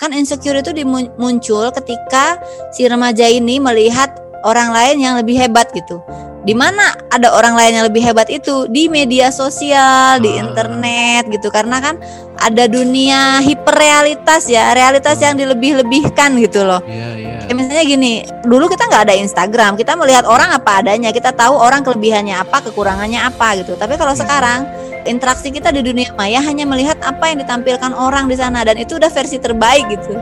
kan insecure itu muncul ketika si remaja ini melihat orang lain yang lebih hebat gitu. Di mana ada orang lain yang lebih hebat itu di media sosial, di ah. internet gitu. Karena kan ada dunia hiperrealitas ya, realitas yang dilebih-lebihkan gitu loh. Iya, iya. Kayak misalnya gini, dulu kita nggak ada Instagram, kita melihat orang apa adanya, kita tahu orang kelebihannya apa, kekurangannya apa gitu. Tapi kalau hmm. sekarang interaksi kita di dunia maya hanya melihat apa yang ditampilkan orang di sana dan itu udah versi terbaik gitu.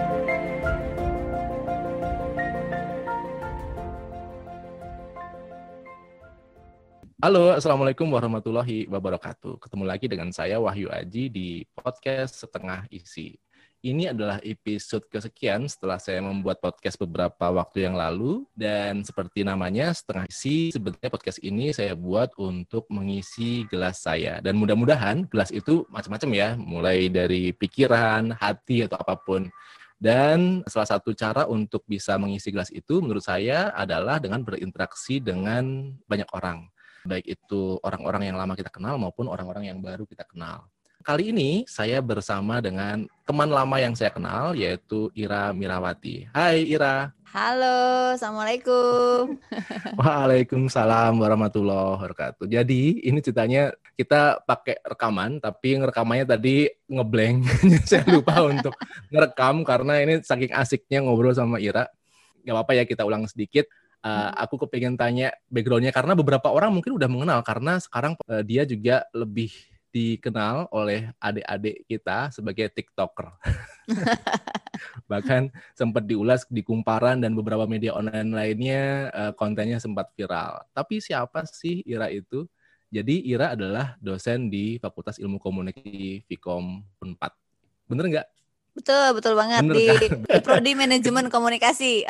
Halo, Assalamualaikum warahmatullahi wabarakatuh. Ketemu lagi dengan saya Wahyu Aji di podcast Setengah Isi. Ini adalah episode kesekian setelah saya membuat podcast beberapa waktu yang lalu dan seperti namanya Setengah Isi, sebenarnya podcast ini saya buat untuk mengisi gelas saya dan mudah-mudahan gelas itu macam-macam ya, mulai dari pikiran, hati atau apa pun. Dan salah satu cara untuk bisa mengisi gelas itu menurut saya adalah dengan berinteraksi dengan banyak orang baik itu orang-orang yang lama kita kenal maupun orang-orang yang baru kita kenal. Kali ini saya bersama dengan teman lama yang saya kenal yaitu Ira Mirawati. Hai Ira. Halo, Assalamualaikum. Waalaikumsalam warahmatullahi wabarakatuh. Jadi ini ceritanya kita pakai rekaman tapi rekamannya tadi ngeblank. saya lupa untuk ngerekam karena ini saking asiknya ngobrol sama Ira. Gak apa-apa ya kita ulang sedikit uh, aku kepengen tanya backgroundnya karena beberapa orang mungkin udah mengenal karena sekarang uh, dia juga lebih dikenal oleh adik-adik kita sebagai TikToker. Bahkan sempat diulas di Kumparan dan beberapa media online lainnya uh, kontennya sempat viral. Tapi siapa sih Ira itu? Jadi Ira adalah dosen di Fakultas Ilmu Komunikasi Vkom 4. Bener nggak? Betul, betul banget Bener, di, kan? di Prodi Manajemen Komunikasi.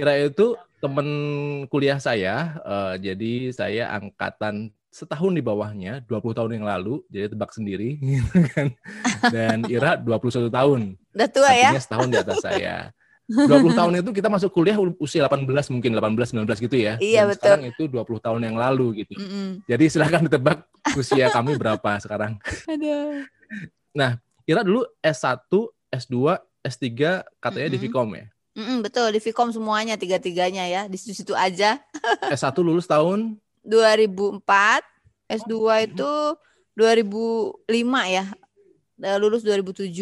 Ira itu teman kuliah saya, uh, jadi saya angkatan setahun di bawahnya, 20 tahun yang lalu, jadi tebak sendiri, gitu kan. Dan Ira 21 tahun. Udah tua ya? Artinya setahun di atas saya. 20 tahun itu kita masuk kuliah usia 18 mungkin 18 19 gitu ya. Iya Dan betul. Sekarang itu 20 tahun yang lalu gitu. Mm -mm. Jadi silahkan ditebak usia kami berapa sekarang. Aduh. Nah, Ira dulu S1, S2, S3 katanya mm -hmm. di Vkom ya? Mm -mm, betul di Vkom semuanya tiga-tiganya ya di situ-situ aja. S1 lulus tahun 2004, S2 itu 2005 ya. Lulus 2007.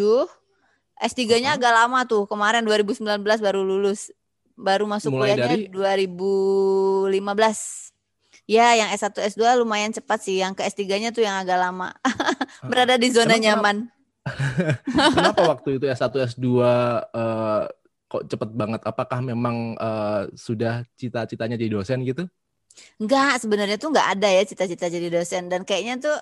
S3-nya agak lama tuh. Kemarin 2019 baru lulus. Baru masuk Mulai kuliahnya dari... 2015. Ya, yang S1 S2 lumayan cepat sih. Yang ke S3-nya tuh yang agak lama. Berada di zona Kenapa, nyaman. Kenapa waktu itu S1 S2 uh, kok cepet banget? Apakah memang uh, sudah cita-citanya jadi dosen gitu? Enggak, sebenarnya tuh enggak ada ya cita-cita jadi dosen. Dan kayaknya tuh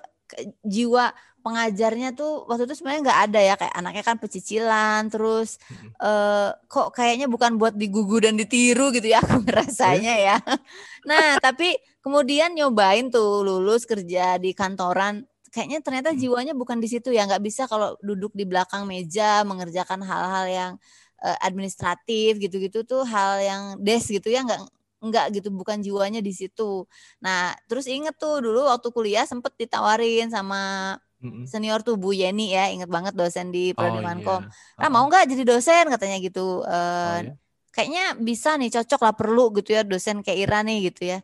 jiwa pengajarnya tuh waktu itu sebenarnya nggak ada ya. Kayak anaknya kan pecicilan terus hmm. uh, kok kayaknya bukan buat digugu dan ditiru gitu ya aku ngerasanya ya. Nah tapi kemudian nyobain tuh lulus kerja di kantoran. Kayaknya ternyata jiwanya bukan di situ ya. Nggak bisa kalau duduk di belakang meja mengerjakan hal-hal yang uh, administratif gitu-gitu tuh hal yang des gitu ya. Nggak nggak gitu bukan jiwanya di situ. Nah terus inget tuh dulu waktu kuliah sempet ditawarin sama senior tuh Bu Yeni ya inget banget dosen di Prodi oh, Mankom. Iya. Nah mau nggak jadi dosen katanya gitu. Uh, oh, iya? Kayaknya bisa nih cocok lah perlu gitu ya dosen kayak Ira nih gitu ya.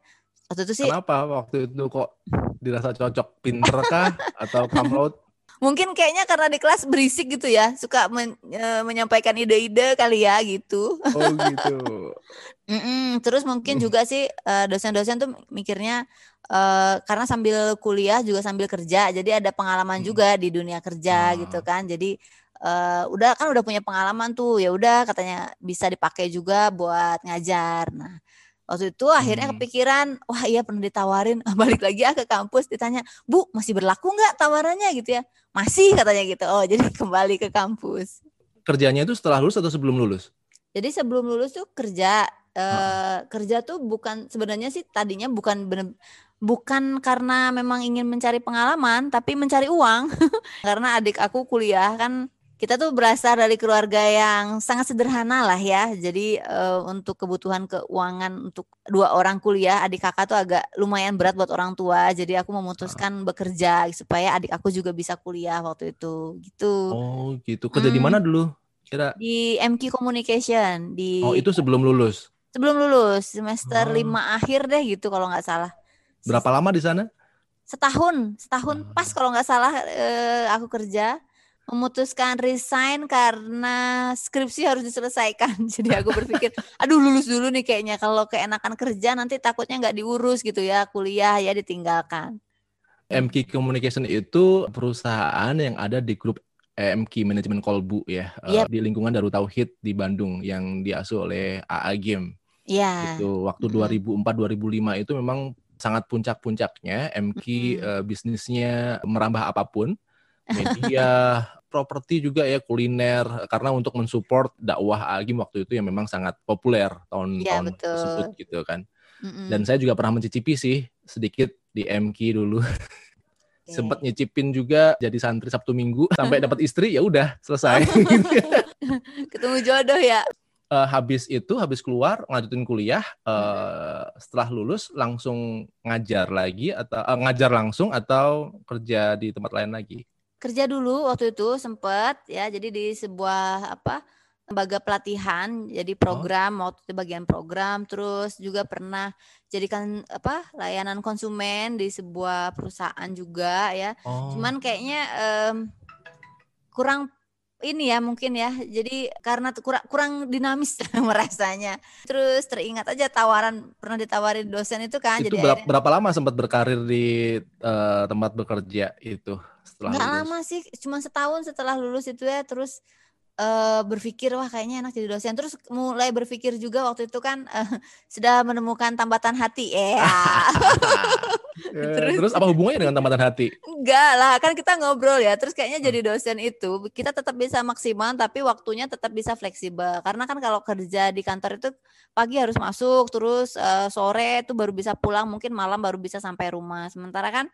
Waktu itu sih. Kenapa waktu itu kok dirasa cocok pinter kah atau kamlot? Mungkin kayaknya karena di kelas berisik gitu ya, suka men, e, menyampaikan ide-ide kali ya gitu. Oh gitu. Mm-mm, terus mungkin juga sih uh, dosen-dosen tuh mikirnya uh, karena sambil kuliah juga sambil kerja, jadi ada pengalaman hmm. juga di dunia kerja hmm. gitu kan. Jadi uh, udah kan udah punya pengalaman tuh, ya udah katanya bisa dipakai juga buat ngajar. Nah waktu itu akhirnya hmm. kepikiran wah iya pernah ditawarin balik lagi ah ke kampus ditanya bu masih berlaku nggak tawarannya gitu ya masih katanya gitu oh jadi kembali ke kampus kerjanya itu setelah lulus atau sebelum lulus jadi sebelum lulus tuh kerja uh, kerja tuh bukan sebenarnya sih tadinya bukan bener bukan karena memang ingin mencari pengalaman tapi mencari uang karena adik aku kuliah kan kita tuh berasal dari keluarga yang sangat sederhana lah ya. Jadi uh, untuk kebutuhan keuangan untuk dua orang kuliah, adik kakak tuh agak lumayan berat buat orang tua. Jadi aku memutuskan uh. bekerja supaya adik aku juga bisa kuliah waktu itu. Gitu. Oh, gitu. Kerja hmm. di mana dulu? Kira di MQ Communication di Oh, itu sebelum lulus. Sebelum lulus semester Oh. lima akhir deh gitu kalau nggak salah. Berapa lama di sana? Setahun, setahun Ah. pas kalau nggak salah eh, aku kerja memutuskan resign karena skripsi harus diselesaikan. Jadi aku berpikir, aduh lulus dulu nih kayaknya. Kalau keenakan kerja nanti takutnya nggak diurus gitu ya, kuliah ya ditinggalkan. MK Communication itu perusahaan yang ada di grup MK Manajemen Kolbu ya, eh, Yep. di lingkungan Darut Tauhid di Bandung yang diasuh oleh AA Game. Ya. Gitu. Waktu Mm-mm. 2004 2005 itu memang sangat puncak-puncaknya MK Mm-mm. eh, bisnisnya merambah apa pun, media, properti juga ya kuliner karena untuk mensupport dakwah AA Game waktu itu yang memang sangat populer Iya, tahun-tahun betul. tersebut gitu kan. Mm-mm. Dan saya juga pernah mencicipi sih sedikit di MK dulu. Oke. Sempet nyicipin juga jadi santri Sabtu Minggu sampai dapat istri ya udah selesai. ketemu jodoh ya. Eh, habis itu habis keluar lanjutin kuliah eh, setelah lulus langsung ngajar lagi atau eh, ngajar langsung atau kerja di tempat lain lagi. Kerja dulu waktu itu sempet ya, jadi di sebuah apa lembaga pelatihan, jadi program waktu itu bagian program, terus juga pernah jadikan apa layanan konsumen di sebuah perusahaan juga ya. Oh. Cuman kayaknya em, kurang ini ya mungkin ya. Jadi karena kurang kurang dinamis merasanya. Terus teringat aja tawaran pernah ditawarin dosen itu kan. itu jadi berapa, akhirnya- berapa lama sempat berkarir di eh, tempat bekerja itu setelah nggak lulus? lama sih, cuma setahun setelah lulus itu ya. Terus eh, berpikir wah kayaknya enak jadi dosen. Terus mulai berpikir juga waktu itu kan eh, sudah menemukan tambatan hati. Eh, Eh, Terus- terus apa hubungannya dengan tambatan hati? Enggak lah, kan kita ngobrol ya. Terus kayaknya jadi dosen itu kita tetap bisa maksimal tapi waktunya tetap bisa fleksibel. Karena kan kalau kerja di kantor itu pagi harus masuk, terus eh, sore itu baru bisa pulang, mungkin malam baru bisa sampai rumah. Sementara kan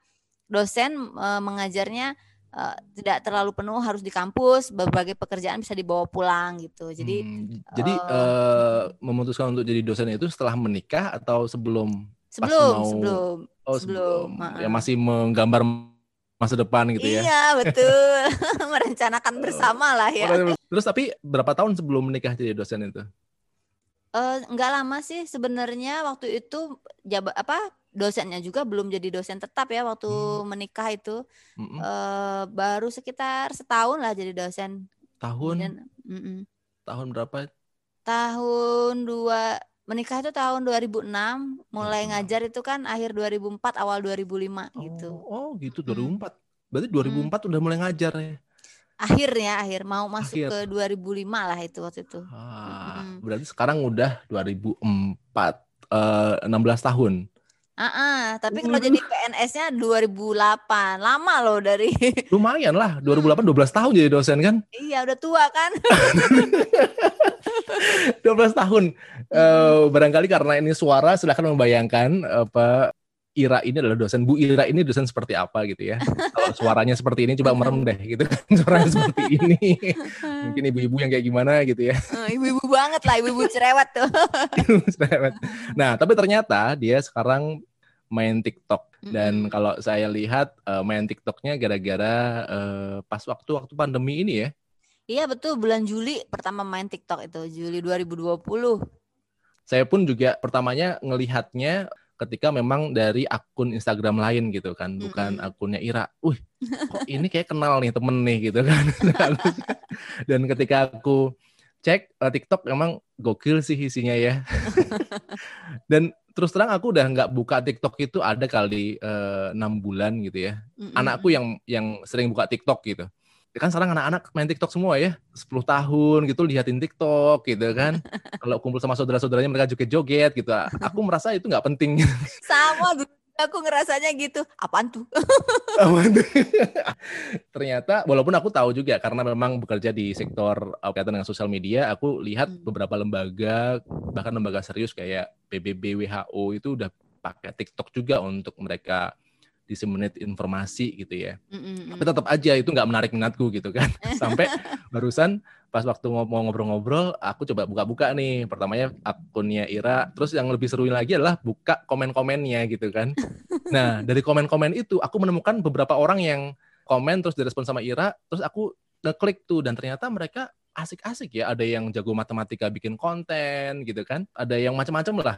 dosen eh, mengajarnya eh, tidak terlalu penuh harus di kampus, berbagai pekerjaan bisa dibawa pulang gitu. Jadi Hmm, jadi eh, eh, memutuskan untuk jadi dosen itu setelah menikah atau sebelum? sebelum mau- sebelum Oh, Sebelum, sebelum. Ya masih menggambar masa depan gitu ya. Iya, betul. Merencanakan bersama lah ya. Terus tapi berapa tahun sebelum menikah jadi dosen itu? Eh, nggak lama sih sebenarnya waktu itu jaba, apa dosennya juga belum jadi dosen tetap ya waktu Hmm. menikah itu Mm-mm. eh baru sekitar setahun lah jadi dosen. Tahun Kemudian, mm-mm. tahun berapa? tahun dua menikah itu tahun 2006, mulai 2006. ngajar itu kan akhir 2004 awal 2005 gitu. Oh, oh gitu Mm. 2004. Berarti 2004 udah mulai ngajar ya. Akhirnya akhir mau masuk Akhir. ke 2005 lah itu waktu itu. Ah, Mm-mm. berarti sekarang udah 2004 eh 16 tahun. Ah, ah, tapi kalau jadi PNS-nya 2008. Lama loh dari Lumayan lah, 2008 12 tahun jadi dosen kan? Iya, udah tua kan? 12 tahun. Eh, barangkali karena ini suara silahkan membayangkan apa Ira ini adalah dosen. Bu Ira ini dosen seperti apa gitu ya. Kalau suaranya seperti ini coba merem deh gitu kan. Suaranya seperti ini. Mungkin ibu-ibu yang kayak gimana gitu ya. Eh, Ibu-ibu banget lah, ibu-ibu cerewet tuh. nah, tapi ternyata dia sekarang main TikTok dan Mm-mm. kalau saya lihat eh, main TikToknya gara-gara eh, pas waktu-waktu pandemi ini ya. Iya betul, bulan Juli pertama main TikTok itu, Juli 2020. Saya pun juga pertamanya ngelihatnya ketika memang dari akun Instagram lain gitu kan, bukan Mm-mm. akunnya Ira. Wih, kok ini kayak kenal nih temen nih gitu kan. Dan ketika aku cek eh, TikTok memang gokil sih isinya ya. Dan terus terang aku udah nggak buka TikTok itu ada kali eh, enam bulan gitu ya. Mm-mm. Anakku yang yang sering buka TikTok gitu. Ya kan sekarang anak-anak main TikTok semua ya, 10 tahun gitu liatin TikTok gitu kan. Kalau kumpul sama saudara-saudaranya mereka joget-joget gitu. Aku merasa itu nggak penting. sama dulu aku ngerasanya gitu. Apaan tuh? Ternyata walaupun aku tahu juga karena memang bekerja di sektor uh, kaitan dengan sosial media, aku lihat Hmm. beberapa lembaga bahkan lembaga serius kayak PBB WHO itu udah pakai TikTok juga untuk mereka disseminate informasi gitu ya. Mm-mm. Tapi tetap aja itu nggak menarik minatku gitu kan. Sampai barusan pas waktu mau ngobrol-ngobrol, aku coba buka-buka nih. Pertamanya akunnya Ira, terus yang lebih seru lagi adalah buka komen-komennya gitu kan. Nah, dari komen-komen itu aku menemukan beberapa orang yang komen terus direspon sama Ira, terus aku ngeklik tuh dan ternyata mereka asik-asik ya. Ada yang jago matematika bikin konten gitu kan. Ada yang macam-macam lah.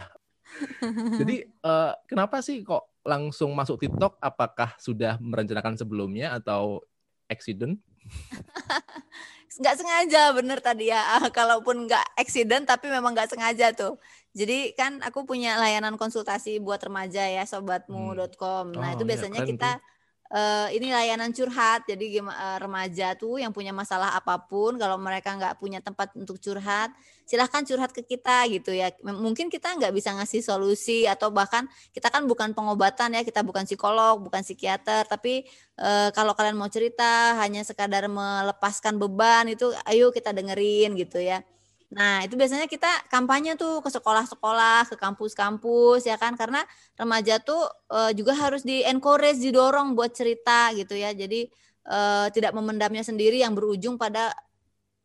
Jadi uh, kenapa sih kok langsung masuk TikTok? Apakah sudah merencanakan sebelumnya atau accident? nggak sengaja bener tadi ya kalaupun nggak accident tapi memang nggak sengaja tuh jadi kan aku punya layanan konsultasi buat remaja ya sobatmu.com nah oh, itu iya, biasanya ya, kita tuh uh, ini layanan curhat. Jadi uh, remaja tuh yang punya masalah apa pun, kalau mereka nggak punya tempat untuk curhat, silahkan curhat ke kita gitu ya. Mungkin kita nggak bisa ngasih solusi atau bahkan kita kan bukan pengobatan ya, kita bukan psikolog, bukan psikiater, tapi uh, kalau kalian mau cerita hanya sekadar melepaskan beban itu, ayo kita dengerin gitu ya. Nah, itu biasanya kita kampanye tuh ke sekolah-sekolah, ke kampus-kampus ya kan karena remaja tuh uh, juga harus di encourage, didorong buat cerita gitu ya. Jadi uh, tidak memendamnya sendiri yang berujung pada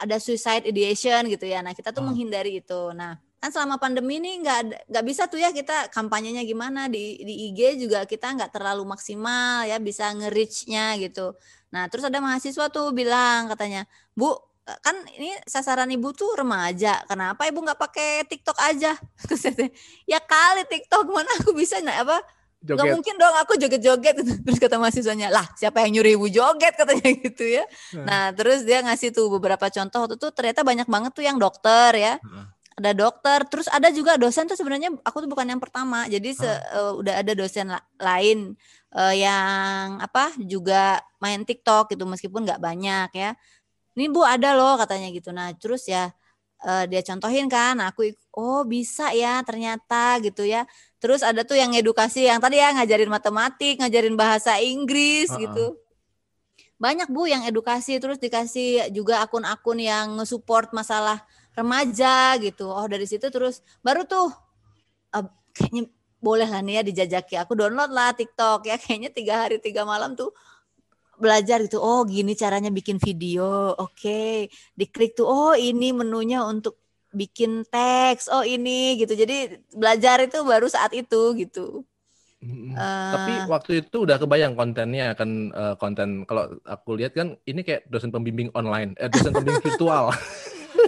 ada suicide ideation gitu ya. Nah, kita tuh oh. menghindari itu. Nah, kan selama pandemi ini nggak nggak bisa tuh ya kita kampanyenya gimana di di IG juga kita nggak terlalu maksimal ya bisa nge-reach-nya gitu. Nah, terus ada mahasiswa tuh bilang katanya, "Bu, kan ini sasaran ibu tuh remaja kenapa ibu nggak pakai TikTok aja? Ya kali TikTok mana aku bisa nah apa Joget. Gak mungkin dong aku joget-joget. Terus kata mahasiswanya lah siapa yang nyuruh ibu joget? katanya gitu ya. Hmm. nah terus dia ngasih tuh beberapa contoh waktu itu ternyata banyak banget tuh yang dokter ya. Hmm. ada dokter terus ada juga dosen tuh sebenarnya aku tuh bukan yang pertama jadi se, uh, udah ada dosen la lain uh, yang apa juga main TikTok gitu meskipun nggak banyak ya ini bu ada loh katanya gitu. Nah terus ya uh, dia contohin kan nah, aku oh bisa ya ternyata gitu ya. Terus ada tuh yang edukasi yang tadi ya ngajarin matematik ngajarin bahasa Inggris uh -uh. gitu. Banyak bu yang edukasi. Terus dikasih juga akun-akun yang nge-support masalah remaja gitu. Oh dari situ terus baru tuh uh, kayaknya boleh lah nih ya dijajaki. Aku download lah TikTok ya kayaknya tiga hari tiga malam tuh belajar gitu oh gini caranya bikin video oke okay. diklik tuh oh ini menunya untuk bikin teks oh ini gitu jadi belajar itu baru saat itu gitu Hmm. Uh, Tapi waktu itu udah kebayang kontennya akan uh, konten kalau aku lihat kan ini kayak dosen pembimbing online, eh, dosen pembimbing virtual.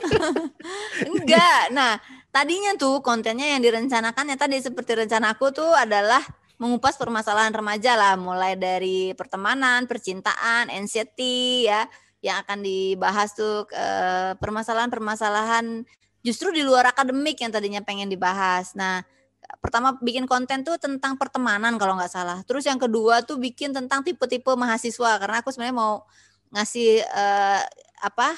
Enggak. Nah, tadinya tuh kontennya yang direncanakan ya tadi seperti rencana aku tuh adalah mengupas permasalahan remaja lah, mulai dari pertemanan, percintaan, anxiety ya, yang akan dibahas tuh eh, permasalahan-permasalahan justru di luar akademik yang tadinya pengen dibahas. Nah, pertama bikin konten tuh tentang pertemanan kalau nggak salah. Terus yang kedua tuh bikin tentang tipe-tipe mahasiswa karena aku sebenarnya mau ngasih uh, apa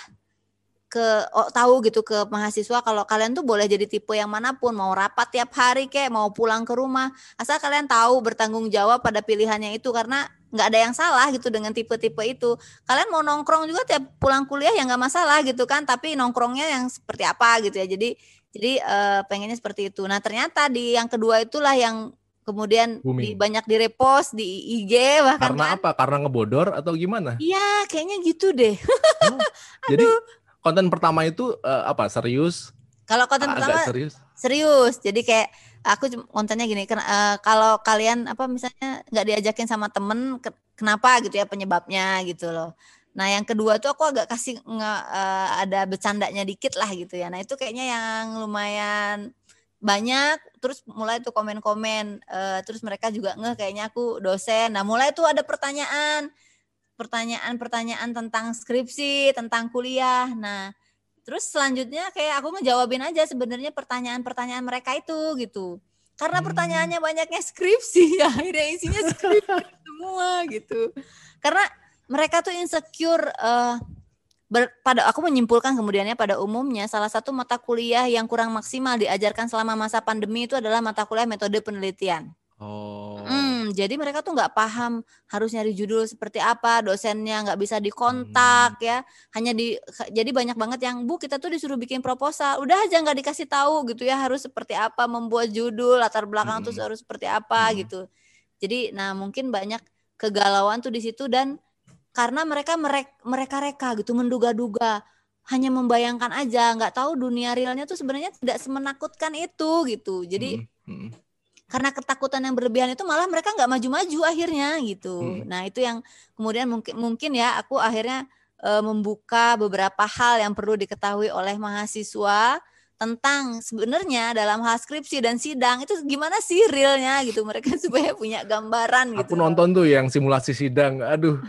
ke oh, tahu gitu ke mahasiswa kalau kalian tuh boleh jadi tipe yang mana pun mau rapat tiap hari kayak mau pulang ke rumah. Asal kalian tahu bertanggung jawab pada pilihannya itu karena nggak ada yang salah gitu dengan tipe-tipe itu. Kalian mau nongkrong juga tiap pulang kuliah ya nggak masalah gitu kan tapi nongkrongnya yang seperti apa gitu ya. Jadi jadi uh, pengennya seperti itu. Nah ternyata di yang kedua itulah yang kemudian di, banyak direpost di IG bahkan karena kan. apa? Karena ngebodor atau gimana? Iya kayaknya gitu deh. Oh, jadi konten pertama itu uh, apa serius? Kalau konten Agak pertama serius. Serius. Jadi kayak aku kontennya gini, uh, kalau kalian apa misalnya nggak diajakin sama temen, kenapa gitu ya penyebabnya gitu loh. Nah yang kedua tuh aku agak kasih nge, uh, ada bercandanya dikit lah gitu ya. Nah itu kayaknya yang lumayan banyak terus mulai tuh komen-komen uh, terus mereka juga nge kayaknya aku dosen nah mulai tuh ada pertanyaan pertanyaan-pertanyaan tentang skripsi, tentang kuliah. Nah, terus selanjutnya kayak aku ngejawabin aja sebenarnya pertanyaan-pertanyaan mereka itu gitu. Karena hmm. pertanyaannya banyaknya skripsi ya, akhirnya isinya skripsi semua gitu. Karena mereka tuh insecure uh, ber, pada aku menyimpulkan kemudiannya pada umumnya salah satu mata kuliah yang kurang maksimal diajarkan selama masa pandemi itu adalah mata kuliah metode penelitian. Oh. Hmm, jadi mereka tuh nggak paham harus nyari judul seperti apa, dosennya nggak bisa dikontak hmm. ya, hanya di jadi banyak banget yang bu kita tuh disuruh bikin proposal, udah aja nggak dikasih tahu gitu ya harus seperti apa membuat judul latar belakang hmm. tuh harus seperti apa hmm. gitu. Jadi nah mungkin banyak kegalauan tuh di situ dan karena mereka mereka mereka reka gitu menduga-duga hanya membayangkan aja nggak tahu dunia realnya tuh sebenarnya tidak semenakutkan itu gitu jadi hmm. Hmm karena ketakutan yang berlebihan itu malah mereka nggak maju-maju akhirnya gitu. Hmm. Nah itu yang kemudian mungkin mungkin ya aku akhirnya uh, membuka beberapa hal yang perlu diketahui oleh mahasiswa tentang sebenarnya dalam hal skripsi dan sidang itu gimana sih realnya gitu mereka supaya punya gambaran gitu. Aku nonton tuh yang simulasi sidang, aduh.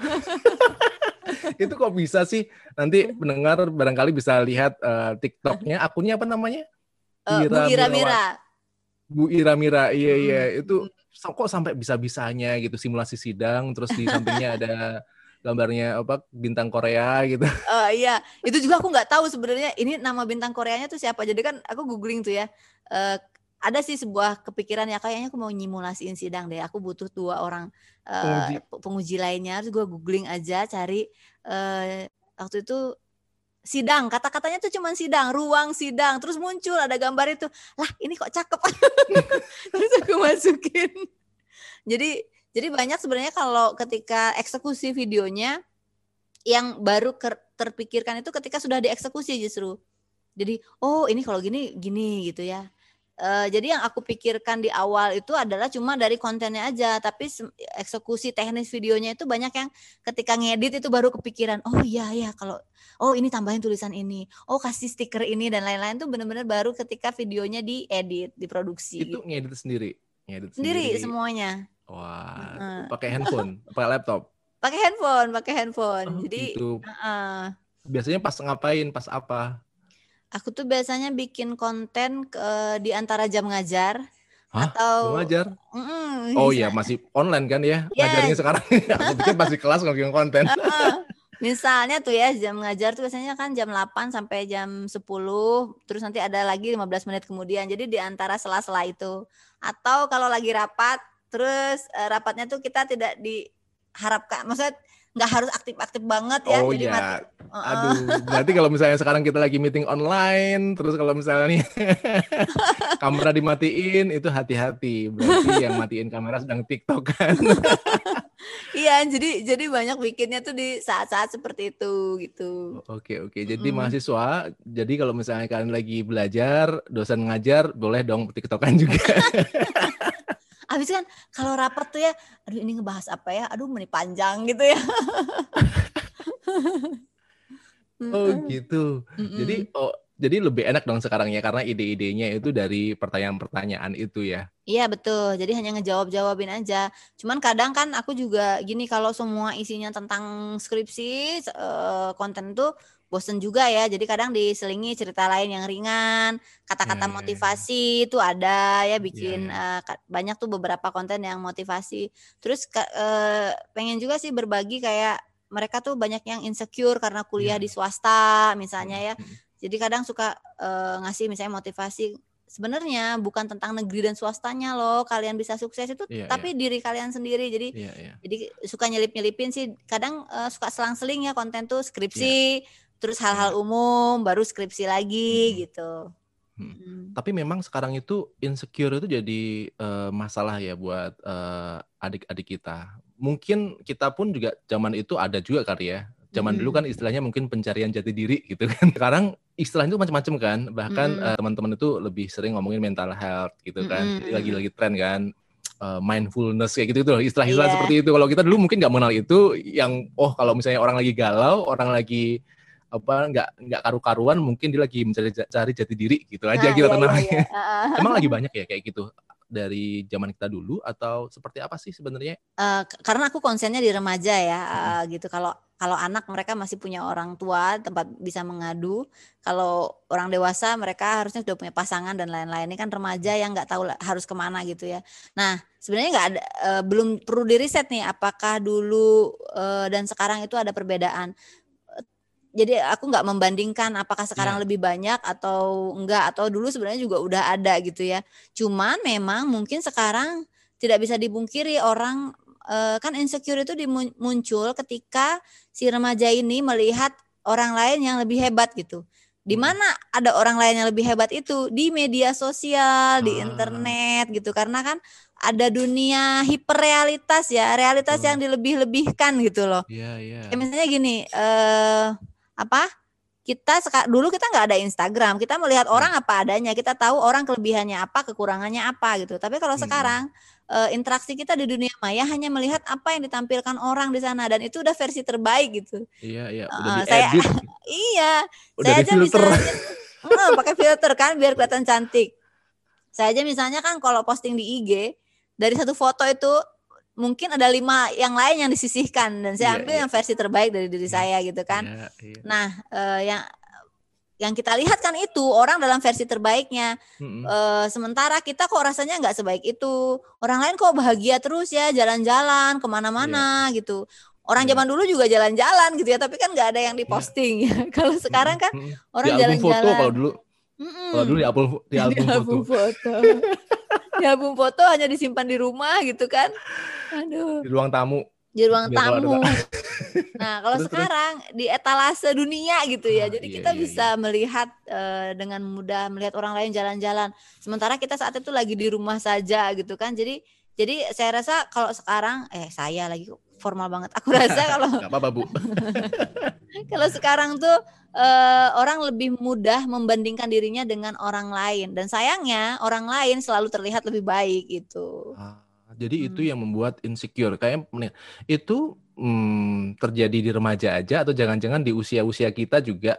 itu kok bisa sih? Nanti pendengar barangkali bisa lihat uh, TikToknya, akunnya apa namanya? Uh, Ira, Bu Ira Mira. Bu Ira Mira, iya iya itu kok sampai bisa-bisanya gitu simulasi sidang, terus di sampingnya ada gambarnya apa bintang Korea gitu. Oh iya, itu juga aku nggak tahu sebenarnya ini nama bintang Koreanya tuh siapa. Jadi kan aku googling tuh ya. Uh, ada sih sebuah kepikiran ya kayaknya aku mau nyimulasiin sidang deh. Aku butuh dua orang uh, penguji. penguji lainnya. Terus gue googling aja cari uh, waktu itu sidang kata-katanya tuh cuma sidang ruang sidang terus muncul ada gambar itu lah ini kok cakep terus aku masukin jadi jadi banyak sebenarnya kalau ketika eksekusi videonya yang baru terpikirkan itu ketika sudah dieksekusi justru. Jadi oh ini kalau gini gini gitu ya. Uh, jadi yang aku pikirkan di awal itu adalah cuma dari kontennya aja, tapi eksekusi teknis videonya itu banyak yang ketika ngedit itu baru kepikiran, oh iya ya kalau oh ini tambahin tulisan ini, oh kasih stiker ini dan lain-lain tuh benar-benar baru ketika videonya diedit, diproduksi. Itu ngedit sendiri, ngedit sendiri, sendiri semuanya. Wah, uh. pakai handphone, pakai laptop. Pakai handphone, pakai handphone. Oh, Jadi gitu. uh, biasanya pas ngapain, pas apa? Aku tuh biasanya bikin konten ke di antara jam ngajar Hah? atau ngajar. Mm, oh iya, masih online kan ya? Yeah. Ngajarnya sekarang. Aku pikir masih kelas bikin konten. Misalnya tuh ya jam ngajar tuh biasanya kan jam 8 sampai jam 10, terus nanti ada lagi 15 menit kemudian. Jadi di antara sela-sela itu. Atau kalau lagi rapat Terus uh, rapatnya tuh kita tidak diharapkan, maksudnya nggak harus aktif-aktif banget ya. Oh iya. Mati, uh Aduh, berarti kalau misalnya sekarang kita lagi meeting online, terus kalau misalnya nih kamera dimatiin, itu hati-hati. Berarti yang matiin kamera sedang TikTok kan. iya, jadi jadi banyak bikinnya tuh di saat-saat seperti itu gitu. Oke oke. Jadi mm. mahasiswa, jadi kalau misalnya kalian lagi belajar, dosen ngajar, boleh dong TikTokan juga. Habis kan kalau rapat tuh ya, aduh ini ngebahas apa ya? Aduh menit panjang gitu ya. oh gitu. Mm -mm. Jadi oh jadi lebih enak dong sekarang ya karena ide-idenya itu dari pertanyaan-pertanyaan itu ya. Iya betul. Jadi hanya ngejawab-jawabin aja. Cuman kadang kan aku juga gini kalau semua isinya tentang skripsi eh, konten tuh bosen juga ya. Jadi kadang diselingi cerita lain yang ringan, kata-kata hmm. motivasi itu ada ya bikin yeah. uh, banyak tuh beberapa konten yang motivasi. Terus uh, pengen juga sih berbagi kayak mereka tuh banyak yang insecure karena kuliah yeah. di swasta misalnya ya. Hmm. Jadi kadang suka uh, ngasih misalnya motivasi sebenarnya bukan tentang negeri dan swastanya loh kalian bisa sukses itu yeah, tapi yeah. diri kalian sendiri jadi yeah, yeah. jadi suka nyelip nyelipin sih kadang uh, suka selang seling ya konten tuh skripsi yeah terus hal-hal iya. umum baru skripsi lagi hmm. gitu. Hmm. Hmm. Tapi memang sekarang itu insecure itu jadi uh, masalah ya buat uh, adik-adik kita. Mungkin kita pun juga zaman itu ada juga kali ya. Zaman hmm. dulu kan istilahnya mungkin pencarian jati diri gitu kan. Sekarang istilah itu macam-macam kan. Bahkan hmm. uh, teman-teman itu lebih sering ngomongin mental health gitu kan. Hmm. Jadi lagi-lagi tren kan mindfulness kayak gitu gitu istilah-istilah yeah. seperti itu kalau kita dulu mungkin nggak mengenal itu yang oh kalau misalnya orang lagi galau orang lagi apa nggak nggak karu-karuan mungkin dia lagi mencari cari jati diri gitu aja nah, gitu iya, iya, iya. emang lagi banyak ya kayak gitu dari zaman kita dulu atau seperti apa sih sebenarnya? Uh, karena aku konsennya di remaja ya uh, gitu. Kalau kalau anak mereka masih punya orang tua tempat bisa mengadu. Kalau orang dewasa mereka harusnya sudah punya pasangan dan lain-lain. Ini kan remaja yang nggak tahu harus ke mana gitu ya. Nah sebenarnya nggak ada uh, belum perlu diriset nih apakah dulu uh, dan sekarang itu ada perbedaan jadi aku nggak membandingkan apakah sekarang yeah. lebih banyak atau enggak atau dulu sebenarnya juga udah ada gitu ya. Cuman memang mungkin sekarang tidak bisa dibungkiri orang uh, kan insecure itu muncul ketika si remaja ini melihat orang lain yang lebih hebat gitu. Di hmm. mana ada orang lain yang lebih hebat itu di media sosial, di ah. internet gitu. Karena kan ada dunia hiperrealitas ya, realitas hmm. yang dilebih-lebihkan gitu loh. Iya, yeah, iya. Yeah. misalnya gini, eh uh, apa kita dulu kita nggak ada Instagram, kita melihat hmm. orang apa adanya, kita tahu orang kelebihannya apa, kekurangannya apa gitu. Tapi kalau hmm. sekarang uh, interaksi kita di dunia maya hanya melihat apa yang ditampilkan orang di sana dan itu udah versi terbaik gitu. Iya iya. Udah uh, saya iya. Udah saya aja misalnya uh, pakai filter kan biar kelihatan cantik. Saya aja misalnya kan kalau posting di IG dari satu foto itu mungkin ada lima yang lain yang disisihkan dan saya yeah, ambil yeah. yang versi terbaik dari diri yeah. saya gitu kan. Yeah, yeah. Nah, uh, yang yang kita lihat kan itu orang dalam versi terbaiknya. Mm-hmm. Uh, sementara kita kok rasanya nggak sebaik itu. Orang lain kok bahagia terus ya, jalan-jalan ke mana-mana yeah. gitu. Orang yeah. zaman dulu juga jalan-jalan gitu ya, tapi kan nggak ada yang diposting yeah. ya. kalau sekarang kan mm-hmm. orang jalan-jalan. Foto kalau dulu. Mm-mm. Kalau dulu di album di album, di album foto. foto. di album foto hanya disimpan di rumah gitu kan. Aduh. Di ruang tamu. Di ruang Biar tamu. nah, kalau sekarang terus. di etalase dunia gitu ya. Ah, Jadi iya, kita iya, bisa iya. melihat uh, dengan mudah melihat orang lain jalan-jalan. Sementara kita saat itu lagi di rumah saja gitu kan. Jadi jadi saya rasa kalau sekarang eh saya lagi formal banget. Aku rasa kalau apa-apa, Bu. kalau sekarang tuh uh, orang lebih mudah membandingkan dirinya dengan orang lain dan sayangnya orang lain selalu terlihat lebih baik itu. Ah, jadi hmm. itu yang membuat insecure. Kayak itu hmm, terjadi di remaja aja atau jangan-jangan di usia-usia kita juga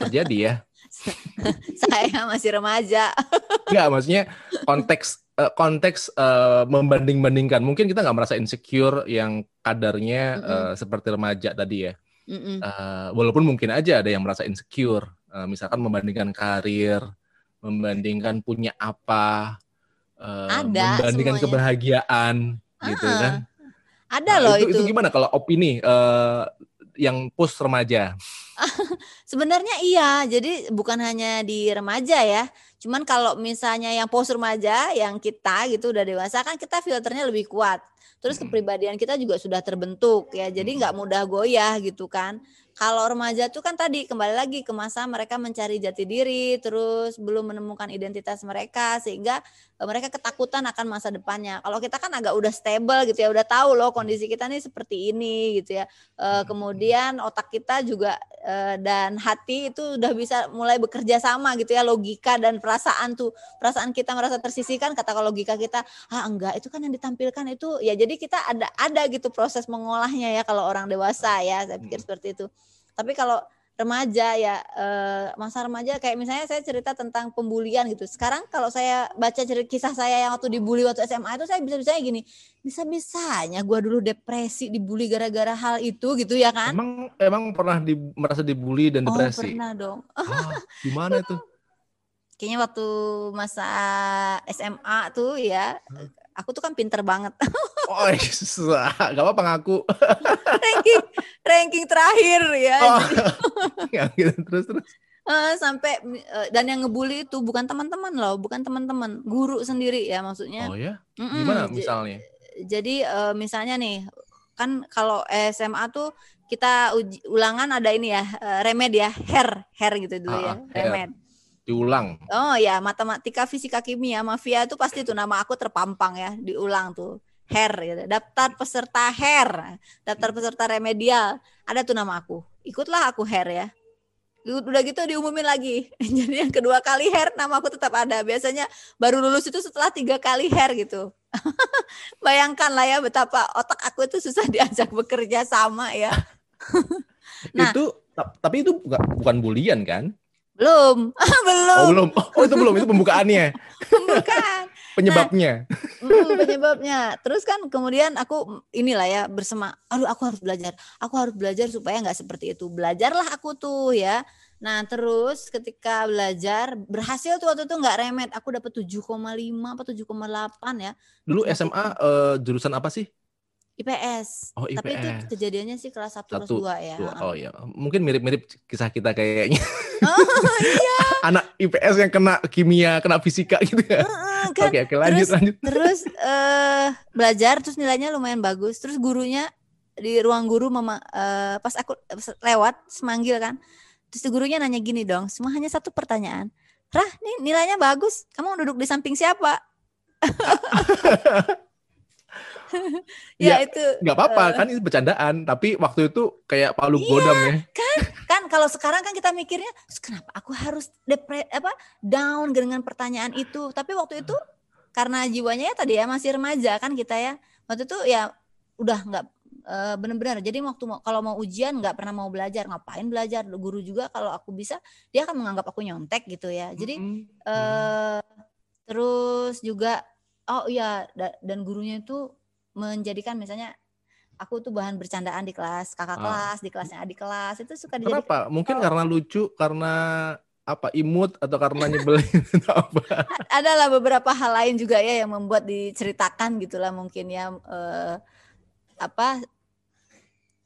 terjadi ya? Saya masih remaja. Enggak, maksudnya konteks uh, konteks uh, membanding-bandingkan. Mungkin kita nggak merasa insecure yang kadarnya mm -hmm. uh, seperti remaja tadi ya. Mm -mm. Uh, walaupun mungkin aja ada yang merasa insecure, uh, misalkan membandingkan karir, membandingkan punya apa, uh, ada, membandingkan semuanya. kebahagiaan, ah, gitu kan? Ada nah, loh itu, itu. Itu gimana kalau opini uh, yang post remaja? Sebenarnya iya, jadi bukan hanya di remaja ya. Cuman kalau misalnya yang post remaja, yang kita gitu udah dewasa kan kita filternya lebih kuat terus kepribadian kita juga sudah terbentuk ya jadi nggak mudah goyah gitu kan kalau remaja tuh kan tadi kembali lagi ke masa mereka mencari jati diri, terus belum menemukan identitas mereka sehingga eh, mereka ketakutan akan masa depannya. Kalau kita kan agak udah stable gitu ya, udah tahu loh kondisi kita nih seperti ini gitu ya. E, kemudian otak kita juga e, dan hati itu udah bisa mulai bekerja sama gitu ya, logika dan perasaan tuh. Perasaan kita merasa tersisihkan kata kalau logika kita, "Ah, enggak, itu kan yang ditampilkan itu." Ya jadi kita ada ada gitu proses mengolahnya ya kalau orang dewasa ya, saya pikir seperti itu. Tapi kalau remaja ya eh, masa remaja kayak misalnya saya cerita tentang pembulian gitu. Sekarang kalau saya baca cerita kisah saya yang waktu dibully waktu SMA itu saya bisa bisanya gini, bisa bisanya gue dulu depresi dibully gara-gara hal itu gitu ya kan? Emang emang pernah di, merasa dibully dan oh, depresi? Oh pernah dong. Ah, gimana itu? Kayaknya waktu masa SMA tuh ya, aku tuh kan pinter banget. oh, gak apa-apa ngaku. ranking ranking terakhir ya. Oh, ya gitu, terus terus. Uh, sampai uh, dan yang ngebully itu bukan teman-teman loh, bukan teman-teman, guru sendiri ya maksudnya. Oh ya? Gimana misalnya? Jadi uh, misalnya nih, kan kalau SMA tuh kita uji, ulangan ada ini ya, uh, remed ya, her, her gitu dulu uh, ya, remed diulang. Oh ya, matematika, fisika, kimia, mafia itu pasti tuh nama aku terpampang ya, diulang tuh. HER gitu. Daftar peserta HER, daftar peserta remedial, ada tuh nama aku. Ikutlah aku HER ya. Udah gitu diumumin lagi. Jadi yang kedua kali HER nama aku tetap ada. Biasanya baru lulus itu setelah tiga kali HER gitu. Bayangkan lah ya betapa otak aku itu susah diajak bekerja sama ya. nah, itu tapi itu bukan bulian kan? Belum. belum. Oh, belum. Oh, itu belum. Itu pembukaannya. Pembukaan. Penyebabnya. Nah, penyebabnya. Terus kan kemudian aku inilah ya bersama, aduh aku harus belajar. Aku harus belajar supaya nggak seperti itu. Belajarlah aku tuh ya. Nah, terus ketika belajar berhasil tuh waktu itu nggak remet. Aku dapat 7,5 apa 7,8 ya. Dulu SMA uh, eh, jurusan apa sih? IPS. Oh, IPS. Tapi itu kejadiannya sih kelas 1 kelas 2 ya. Oh iya. Mungkin mirip-mirip kisah kita kayaknya. Oh iya. Anak IPS yang kena kimia, kena fisika gitu ya. Uh, kan. Oke, oke lanjut terus, lanjut. Terus uh, belajar terus nilainya lumayan bagus. Terus gurunya di ruang guru mama uh, pas aku lewat semanggil kan. Terus gurunya nanya gini dong, semua hanya satu pertanyaan. Rah, nih nilainya bagus. Kamu duduk di samping siapa? ya, ya itu nggak apa-apa uh, kan itu bercandaan tapi waktu itu kayak palu iya, godam ya. kan kan kalau sekarang kan kita mikirnya kenapa aku harus depre apa down dengan pertanyaan itu? Tapi waktu itu karena jiwanya ya tadi ya masih remaja kan kita ya waktu itu ya udah nggak uh, benar-benar jadi waktu mau, kalau mau ujian nggak pernah mau belajar ngapain belajar? Guru juga kalau aku bisa dia akan menganggap aku nyontek gitu ya. Jadi mm -hmm. uh, terus juga oh iya dan gurunya itu menjadikan misalnya aku tuh bahan bercandaan di kelas kakak ah. kelas di kelasnya adik kelas itu suka dijadikan kenapa mungkin oh. karena lucu karena apa imut atau karena nyebelin atau apa adalah beberapa hal lain juga ya yang membuat diceritakan gitulah mungkin ya eh, apa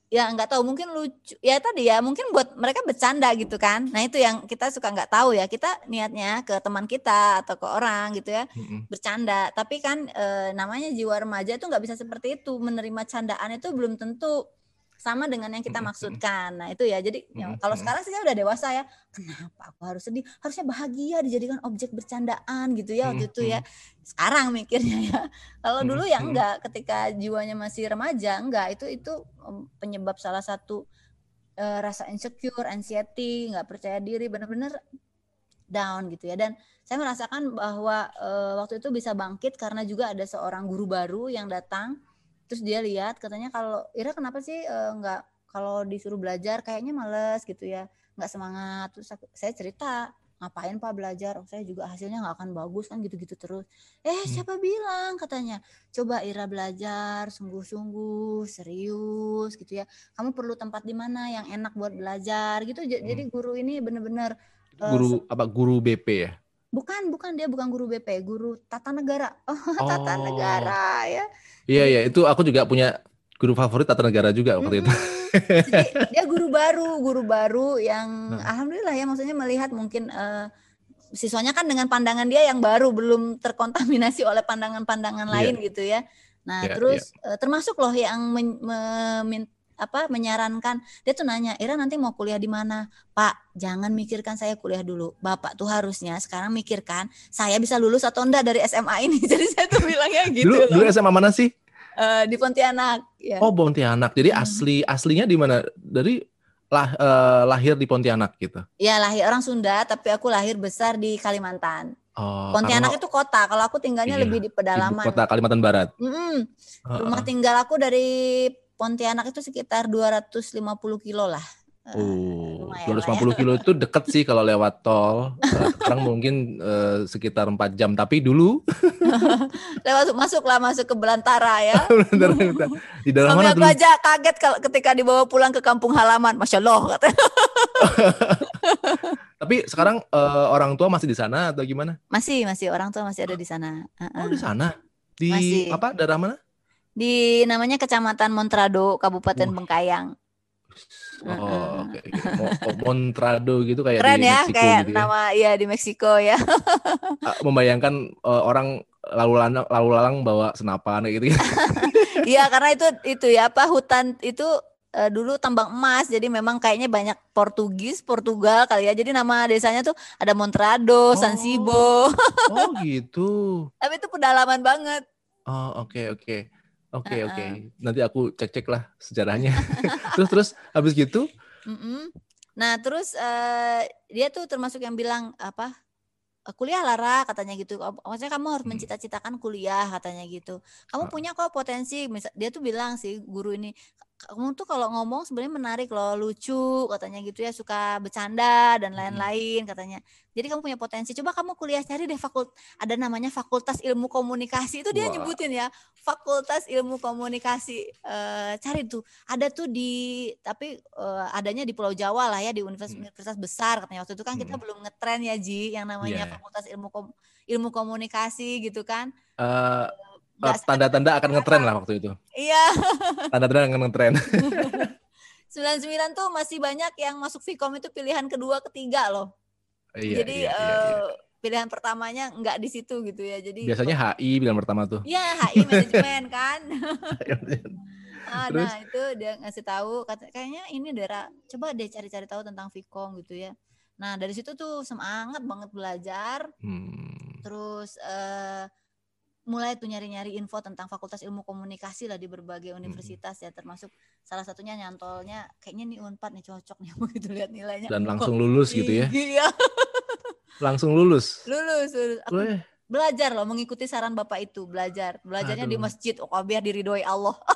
ya nggak tahu mungkin lucu ya tadi ya mungkin buat mereka bercanda gitu kan. Nah itu yang kita suka nggak tahu ya. Kita niatnya ke teman kita atau ke orang gitu ya mm-hmm. bercanda. Tapi kan e, namanya jiwa remaja itu nggak bisa seperti itu. Menerima candaan itu belum tentu sama dengan yang kita maksudkan. Nah itu ya. Jadi ya, kalau sekarang sih saya udah dewasa ya. Kenapa aku harus sedih? Harusnya bahagia dijadikan objek bercandaan gitu ya waktu itu ya. Sekarang mikirnya ya. Kalau dulu ya enggak. Ketika jiwanya masih remaja enggak. Itu itu penyebab salah satu uh, rasa insecure, anxiety, nggak percaya diri, benar-benar down gitu ya. Dan saya merasakan bahwa uh, waktu itu bisa bangkit karena juga ada seorang guru baru yang datang terus dia lihat katanya kalau Ira kenapa sih uh, nggak kalau disuruh belajar kayaknya males gitu ya. Nggak semangat. Terus aku, saya cerita ngapain pak belajar? Oh, saya juga hasilnya nggak akan bagus kan gitu-gitu terus. Eh hmm. siapa bilang? katanya. Coba Ira belajar sungguh-sungguh serius gitu ya. Kamu perlu tempat di mana yang enak buat belajar? gitu. Hmm. jadi guru ini bener-bener guru uh, apa guru BP ya Bukan, bukan dia bukan guru BP, guru tata negara. Oh, oh. tata negara ya. Iya, iya, itu aku juga punya guru favorit tata negara juga waktu hmm. itu. Jadi dia guru baru, guru baru yang nah. alhamdulillah ya maksudnya melihat mungkin uh, siswanya kan dengan pandangan dia yang baru belum terkontaminasi oleh pandangan-pandangan yeah. lain gitu ya. Nah, yeah, terus yeah. Uh, termasuk loh yang men, men, apa menyarankan dia tuh nanya Ira nanti mau kuliah di mana Pak jangan mikirkan saya kuliah dulu Bapak tuh harusnya sekarang mikirkan saya bisa lulus atau enggak dari SMA ini jadi saya tuh bilangnya gitu dulu, loh. dulu SMA mana sih uh, di Pontianak ya. oh Pontianak jadi hmm. asli aslinya di mana dari lah uh, lahir di Pontianak gitu ya lahir orang Sunda tapi aku lahir besar di Kalimantan Oh, Pontianak karena, itu kota. Kalau aku tinggalnya iya, lebih di pedalaman. Kota Kalimantan Barat. Mm -hmm. Rumah tinggal aku dari Pontianak itu sekitar 250 kilo lah. Oh, uh, 250 ya. kilo itu deket sih kalau lewat tol. Sekarang mungkin uh, sekitar 4 jam. Tapi dulu lewat masuk lah masuk ke Belantara ya. Belantara, Di dalam mana aku aja kaget kalau ketika dibawa pulang ke kampung halaman. Masya Allah. Tapi sekarang uh, orang tua masih di sana atau gimana? Masih, masih orang tua masih ada di sana. Uh -uh. Oh di sana? Di masih. apa? Daerah mana? Di namanya Kecamatan Montrado, Kabupaten uh. Bengkayang. Oh, oke. Okay, okay. Montrado gitu kayak Keren di ya, Meksiko kayak gitu ya. nama ya di Meksiko ya. Ah, membayangkan uh, orang lalu lalang lalu lalang bawa senapan gitu. Iya, karena itu itu ya apa hutan itu uh, dulu tambang emas jadi memang kayaknya banyak Portugis Portugal kali ya jadi nama desanya tuh ada Montrado, oh, San Sibo. oh gitu. Tapi itu pedalaman banget. Oh oke okay, oke. Okay. Oke okay, uh -uh. oke. Okay. Nanti aku cek-cek lah sejarahnya. terus terus habis gitu? Mm -mm. Nah terus uh, dia tuh termasuk yang bilang apa? kuliah Lara katanya gitu. Maksudnya kamu harus mencita-citakan kuliah katanya gitu. Kamu punya kok potensi. Misal dia tuh bilang sih guru ini kamu tuh kalau ngomong sebenarnya menarik loh, lucu katanya gitu ya, suka bercanda dan lain-lain katanya. Jadi kamu punya potensi. Coba kamu kuliah cari deh fakult ada namanya Fakultas Ilmu Komunikasi. Itu dia Wah. nyebutin ya, Fakultas Ilmu Komunikasi. E, cari tuh. Ada tuh di tapi e, adanya di Pulau Jawa lah ya, di universitas-universitas besar katanya. Waktu itu kan kita hmm. belum ngetren ya Ji yang namanya yeah. Fakultas Ilmu Kom Ilmu Komunikasi gitu kan. Uh, tanda-tanda akan ngetren lah waktu itu. Iya. Tanda-tanda akan ngetren. 99 tuh masih banyak yang masuk Vkom itu pilihan kedua, ketiga loh. Iya, Jadi iya, iya, iya. Uh, pilihan pertamanya nggak di situ gitu ya. Jadi biasanya HI pilihan pertama tuh. Iya, HI manajemen kan. ah, nah, itu dia ngasih tahu kayaknya ini daerah coba deh cari-cari tahu tentang Vkom gitu ya. Nah, dari situ tuh semangat banget belajar. Hmm. Terus uh, mulai tuh nyari-nyari info tentang Fakultas Ilmu Komunikasi lah di berbagai universitas ya termasuk salah satunya nyantolnya kayaknya nih Unpad nih cocok nih begitu lihat nilainya. Dan langsung lulus gitu ya. Iya. langsung lulus. Lulus, lulus. Aku Weh. belajar loh mengikuti saran Bapak itu, belajar. Belajarnya Aduh. di masjid, oh biar diridhoi Allah.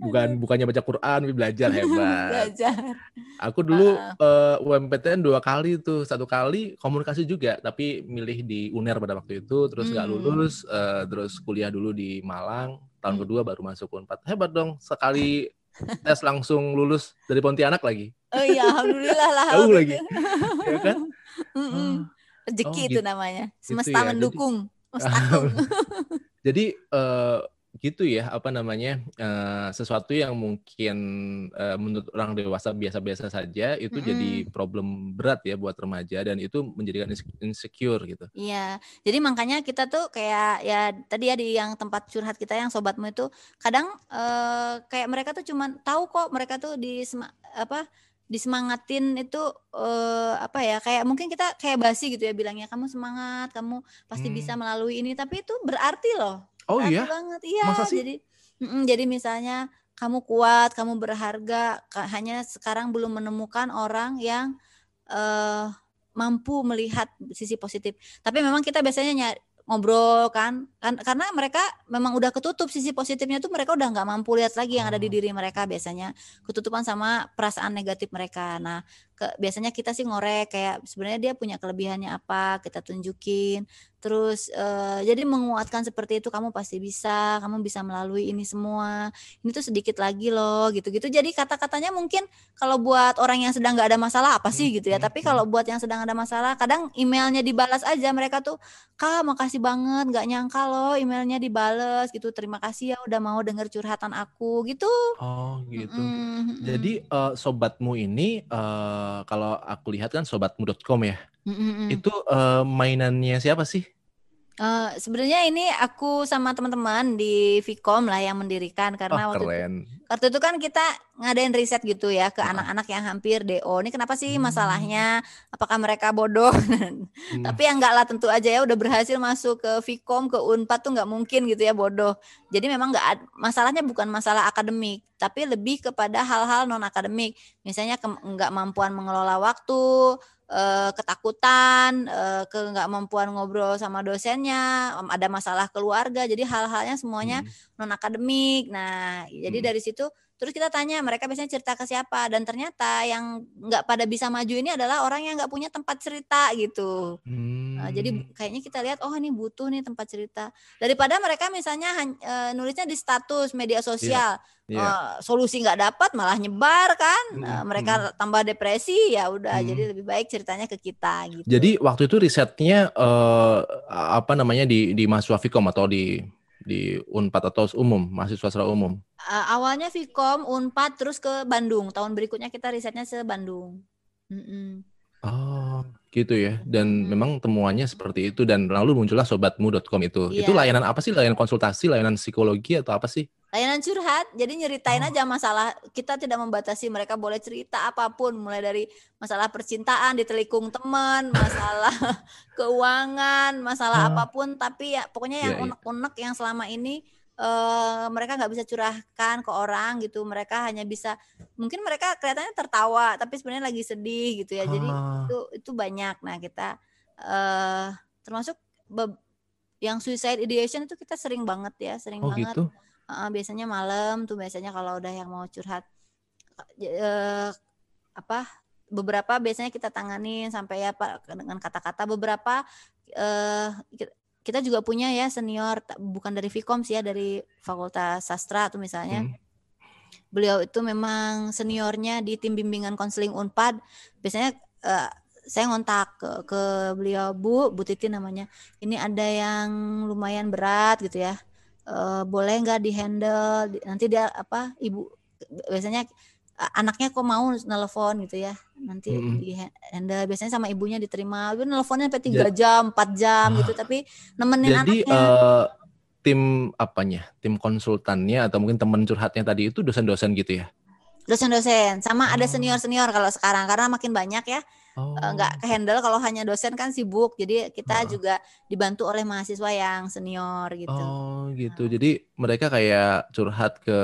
bukan bukannya baca Quran tapi belajar hebat. Belajar. Aku dulu uh. uh, UMPTN dua kali tuh. Satu kali komunikasi juga tapi milih di UNER pada waktu itu. Terus nggak hmm. lulus uh, terus kuliah dulu di Malang. Tahun hmm. kedua baru masuk Unpad hebat dong sekali tes langsung lulus dari Pontianak lagi. Oh iya alhamdulillah lah jauh lagi. ya kan? Mm rezeki oh, gitu. itu namanya semesta gitu ya. mendukung jadi, jadi uh, gitu ya apa namanya uh, sesuatu yang mungkin uh, menurut orang dewasa biasa-biasa saja itu mm -hmm. jadi problem berat ya buat remaja dan itu menjadikan insecure gitu. Iya, jadi makanya kita tuh kayak ya tadi ya di yang tempat curhat kita yang sobatmu itu kadang uh, kayak mereka tuh cuman tahu kok mereka tuh di apa disemangatin itu uh, apa ya kayak mungkin kita kayak basi gitu ya bilangnya kamu semangat kamu pasti hmm. bisa melalui ini tapi itu berarti loh Oh iya? banget. Iya, Masa sih? jadi mm, jadi misalnya kamu kuat, kamu berharga, hanya sekarang belum menemukan orang yang uh, mampu melihat sisi positif. Tapi memang kita biasanya nyari, ngobrol kan kan karena mereka memang udah ketutup sisi positifnya tuh mereka udah nggak mampu lihat lagi yang ada di oh. diri mereka biasanya ketutupan sama perasaan negatif mereka nah ke, biasanya kita sih ngorek kayak sebenarnya dia punya kelebihannya apa kita tunjukin. Terus uh, jadi menguatkan seperti itu kamu pasti bisa kamu bisa melalui ini semua. Ini tuh sedikit lagi loh gitu-gitu. Jadi kata-katanya mungkin kalau buat orang yang sedang nggak ada masalah apa sih gitu ya. Hmm, tapi kalau buat yang sedang ada masalah kadang emailnya dibalas aja mereka tuh kak makasih banget nggak nyangka loh emailnya dibalas gitu. Terima kasih ya udah mau denger curhatan aku gitu. Oh gitu. Mm -hmm. jadi uh, sobatmu ini uh, kalau aku lihat kan sobatmu.com ya Mm-hmm. Itu uh, mainannya siapa sih? Uh, sebenarnya ini aku sama teman-teman di Vicom lah yang mendirikan karena oh, waktu itu waktu itu kan kita ngadain riset gitu ya ke anak-anak yang hampir DO. Ini kenapa sih hmm. masalahnya? Apakah mereka bodoh? hmm. Tapi yang enggak lah tentu aja ya udah berhasil masuk ke Vicom ke Unpad tuh nggak mungkin gitu ya bodoh. Jadi memang nggak masalahnya bukan masalah akademik, tapi lebih kepada hal-hal non akademik. Misalnya nggak mampuan mengelola waktu, uh, ketakutan, uh, ke nggak mampuan ngobrol sama dosennya, ada masalah keluarga, jadi hal-halnya semuanya hmm. non akademik. Nah, jadi hmm. dari situ terus kita tanya mereka biasanya cerita ke siapa dan ternyata yang nggak pada bisa maju ini adalah orang yang nggak punya tempat cerita gitu. Hmm. Nah, jadi hmm. kayaknya kita lihat oh ini butuh nih tempat cerita daripada mereka misalnya uh, nulisnya di status media sosial. Yeah yeah. Iya. uh, solusi nggak dapat malah nyebar kan mm -hmm. uh, mereka tambah depresi ya udah mm. jadi lebih baik ceritanya ke kita gitu jadi waktu itu risetnya uh, apa namanya di di mahasiswa Fikom atau di di Unpad atau umum mahasiswa secara umum uh, awalnya Fikom Unpad terus ke Bandung tahun berikutnya kita risetnya se Bandung mm -mm. Oh, gitu ya. Dan hmm. memang temuannya seperti itu dan lalu muncullah sobatmu.com itu. Iya. Itu layanan apa sih? Layanan konsultasi, layanan psikologi atau apa sih? Layanan curhat. Jadi nyeritain oh. aja masalah. Kita tidak membatasi mereka boleh cerita apa pun mulai dari masalah percintaan, ditelikung teman, masalah keuangan, masalah oh. apa pun tapi ya pokoknya yang iya, iya. unek-unek yang selama ini uh, mereka nggak bisa curahkan ke orang gitu mereka hanya bisa mungkin mereka kelihatannya tertawa tapi sebenarnya lagi sedih gitu ya jadi ah. itu itu banyak nah kita uh, termasuk yang suicide ideation itu kita sering banget ya sering oh, banget gitu? Uh, biasanya malam tuh biasanya kalau udah yang mau curhat uh, apa beberapa biasanya kita tanganin sampai ya pak dengan kata-kata beberapa uh, kita juga punya ya senior bukan dari Vkom sih ya dari Fakultas Sastra tuh misalnya. Hmm. Beliau itu memang seniornya di tim bimbingan konseling Unpad. Biasanya uh, saya ngontak ke, ke beliau Bu, Bu Titi namanya. Ini ada yang lumayan berat gitu ya. Uh, boleh nggak dihandle? Nanti dia apa? Ibu biasanya anaknya kok mau nelfon gitu ya nanti mm -hmm. di handle biasanya sama ibunya diterima itu nelfonnya sampai tiga jam empat jam uh, gitu tapi nemenin jadi, anaknya uh, tim apanya tim konsultannya atau mungkin teman curhatnya tadi itu dosen-dosen gitu ya dosen-dosen sama oh. ada senior-senior kalau sekarang karena makin banyak ya oh. nggak ke handle kalau hanya dosen kan sibuk jadi kita oh. juga dibantu oleh mahasiswa yang senior gitu oh gitu jadi mereka kayak curhat ke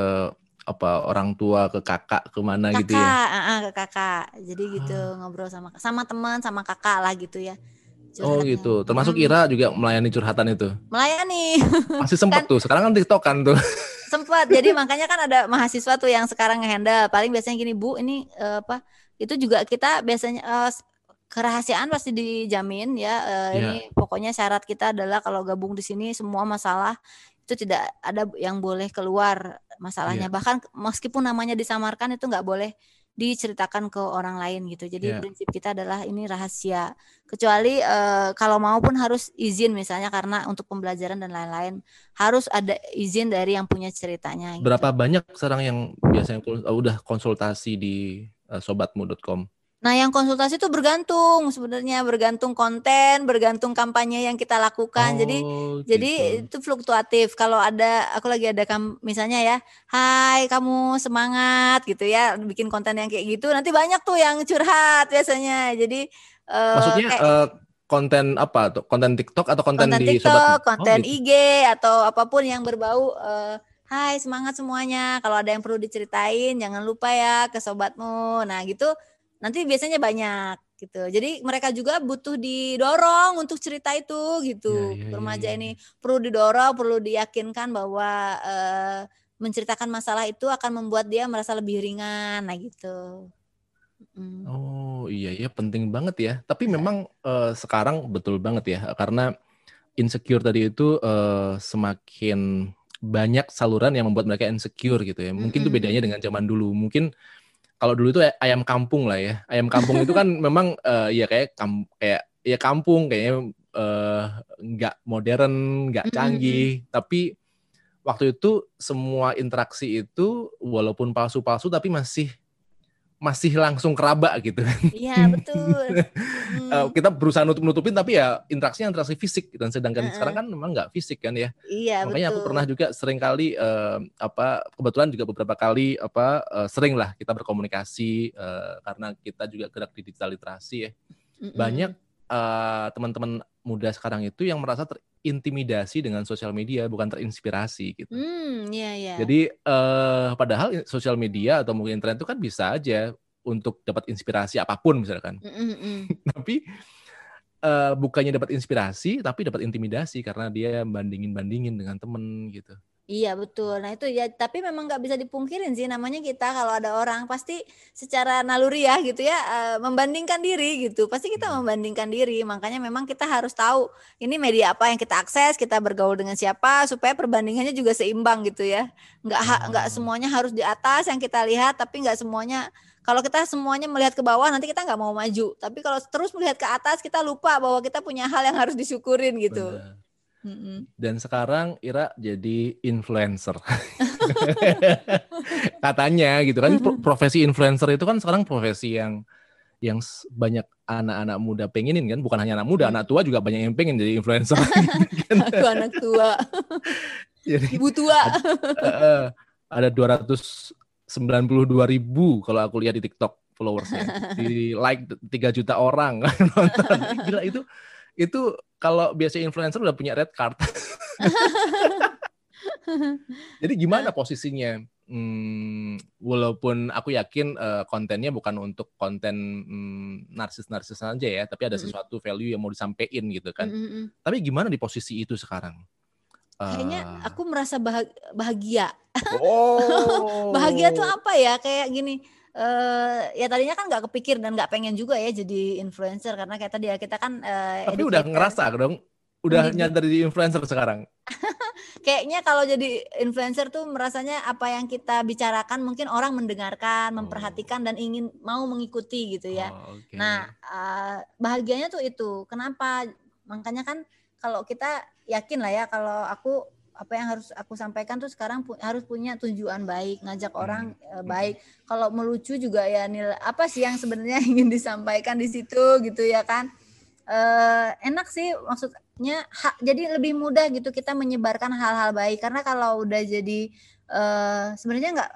apa orang tua ke kakak ke mana kakak, gitu ya uh, ke kakak jadi gitu oh. ngobrol sama sama teman sama kakak lah gitu ya Oh gitu. Termasuk Ira juga melayani curhatan itu. Melayani. Masih sempat kan, tuh. Sekarang kan TikTok kan tuh. Sempat. Jadi makanya kan ada mahasiswa tuh yang sekarang ngehandle. Paling biasanya gini, Bu, ini uh, apa? Itu juga kita biasanya uh, kerahasiaan pasti dijamin ya. Uh, yeah. Ini pokoknya syarat kita adalah kalau gabung di sini semua masalah itu tidak ada yang boleh keluar masalahnya. Yeah. Bahkan meskipun namanya disamarkan itu nggak boleh diceritakan ke orang lain gitu. Jadi yeah. prinsip kita adalah ini rahasia. Kecuali uh, kalau mau pun harus izin misalnya karena untuk pembelajaran dan lain-lain harus ada izin dari yang punya ceritanya. Gitu. Berapa banyak sekarang yang biasanya udah konsultasi di sobatmu.com? Nah, yang konsultasi itu bergantung sebenarnya, bergantung konten, bergantung kampanye yang kita lakukan. Oh, jadi gitu. jadi itu fluktuatif. Kalau ada aku lagi ada kam, misalnya ya, "Hai, kamu semangat." gitu ya, bikin konten yang kayak gitu, nanti banyak tuh yang curhat biasanya. Jadi uh, Maksudnya kayak, uh, konten apa tuh? Konten TikTok atau konten, konten di TikTok, sobat? konten oh, gitu. IG atau apa pun yang berbau uh, Hai semangat semuanya. Kalau ada yang perlu diceritain, jangan lupa ya ke sobatmu. Nah gitu nanti biasanya banyak gitu. Jadi mereka juga butuh didorong untuk cerita itu gitu. Ya, ya, Remaja ya, ya. ini perlu didorong, perlu diyakinkan bahwa uh, menceritakan masalah itu akan membuat dia merasa lebih ringan, nah gitu. Mm. Oh iya iya penting banget ya. Tapi memang uh, sekarang betul banget ya karena insecure tadi itu uh, semakin banyak saluran yang membuat mereka insecure gitu ya. Mungkin itu mm -hmm. bedanya dengan zaman dulu. Mungkin kalau dulu itu ayam kampung lah ya. Ayam kampung itu kan memang uh, ya kayak kam kayak ya kampung kayaknya uh, nggak modern, nggak canggih, mm -hmm. tapi waktu itu semua interaksi itu walaupun palsu-palsu tapi masih masih langsung keraba gitu kan. Iya betul. hmm. kita berusaha nutup-nutupin tapi ya interaksinya interaksi fisik dan sedangkan uh -uh. sekarang kan memang nggak fisik kan ya. Iya Makanya betul. aku pernah juga sering kali uh, apa kebetulan juga beberapa kali apa uh, sering lah kita berkomunikasi uh, karena kita juga gerak di digital literasi ya. Mm -mm. Banyak uh, teman-teman muda sekarang itu yang merasa terintimidasi dengan sosial media bukan terinspirasi gitu. Hmm, yeah, yeah. Jadi uh, padahal sosial media atau mungkin internet itu kan bisa aja untuk dapat inspirasi apa pun misalkan. Mm -mm. tapi uh, bukannya dapat inspirasi tapi dapat intimidasi karena dia bandingin-bandingin dengan temen gitu. Iya betul. Nah itu ya tapi memang nggak bisa dipungkirin sih namanya kita kalau ada orang pasti secara naluri ya gitu ya uh, membandingkan diri gitu. Pasti kita hmm. membandingkan diri. Makanya memang kita harus tahu ini media apa yang kita akses, kita bergaul dengan siapa supaya perbandingannya juga seimbang gitu ya. Nggak ha, nggak semuanya harus di atas yang kita lihat tapi nggak semuanya kalau kita semuanya melihat ke bawah nanti kita nggak mau maju. Tapi kalau terus melihat ke atas kita lupa bahwa kita punya hal yang harus disyukurin gitu. Benar. Dan sekarang Ira jadi influencer. Katanya gitu kan profesi influencer itu kan sekarang profesi yang yang banyak anak-anak muda pengenin kan bukan hanya anak muda anak tua juga banyak yang pengen jadi influencer. Aku anak tua. Jadi, ibu tua. ada, ada 292 ribu kalau aku lihat di TikTok followersnya. Di like 3 juta orang. Nonton. Gila itu itu kalau biasa influencer udah punya red card. Jadi gimana posisinya? Hmm, walaupun aku yakin uh, kontennya bukan untuk konten hmm, narsis-narsis saja ya, tapi ada sesuatu value yang mau disampaikan gitu kan. Mm -hmm. Tapi gimana di posisi itu sekarang? Kayaknya uh, aku merasa bahagia. Oh. bahagia tuh apa ya? Kayak gini uh, ya tadinya kan nggak kepikir dan nggak pengen juga ya jadi influencer karena kayak tadi ya kita kan uh, tapi educator. udah ngerasa dong udah jadi, nyadar jadi influencer sekarang kayaknya kalau jadi influencer tuh merasanya apa yang kita bicarakan mungkin orang mendengarkan oh. memperhatikan dan ingin mau mengikuti gitu ya oh, okay. nah uh, bahagianya tuh itu kenapa makanya kan kalau kita yakin lah ya kalau aku apa yang harus aku sampaikan tuh sekarang pu harus punya tujuan baik ngajak hmm. orang e, baik. Kalau melucu juga ya nilai apa sih yang sebenarnya ingin disampaikan di situ gitu ya kan? E, enak sih maksudnya ha, jadi lebih mudah gitu kita menyebarkan hal-hal baik. Karena kalau udah jadi e, sebenarnya nggak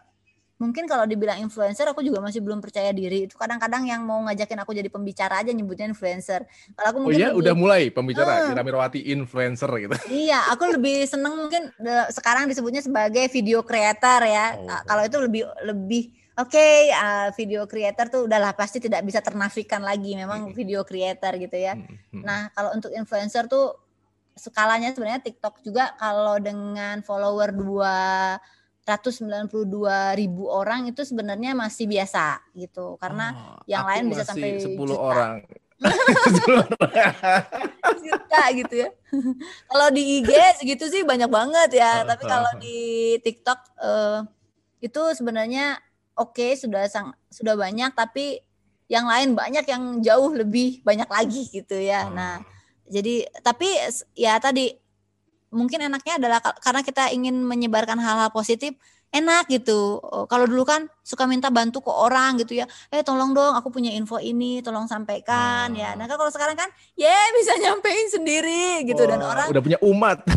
mungkin kalau dibilang influencer aku juga masih belum percaya diri itu kadang-kadang yang mau ngajakin aku jadi pembicara aja nyebutnya influencer kalau aku Oh mungkin iya, lebih- udah mulai pembicara Hmm. Mirwati influencer gitu. Iya, aku lebih seneng mungkin sekarang disebutnya sebagai video creator ya. Oh. Kalau itu lebih lebih oke ah, video creator tuh udahlah pasti tidak bisa ternafikan lagi memang Mm-mm. video creator gitu ya. Hmm, hmm. Nah, kalau untuk influencer tuh skalanya sebenarnya TikTok juga kalau dengan follower 292 ribu orang itu sebenarnya masih biasa gitu. Karena Oh, yang lain bisa sampai 10 juta. orang. 10 orang. juta gitu ya. kalau di IG segitu sih banyak banget ya, tapi kalau di TikTok eh, itu sebenarnya oke sudah sang sudah banyak tapi yang lain banyak yang jauh lebih banyak lagi gitu ya. Oh. Nah, jadi tapi ya tadi mungkin enaknya adalah ka- karena kita ingin menyebarkan hal-hal positif enak gitu. Oh, Kalau dulu kan suka minta bantu ke orang gitu ya. Eh tolong dong aku punya info ini, tolong sampaikan ya. Ah. Nah, kan kalau sekarang kan ya bisa nyampein sendiri gitu dan Wah, orang udah punya umat.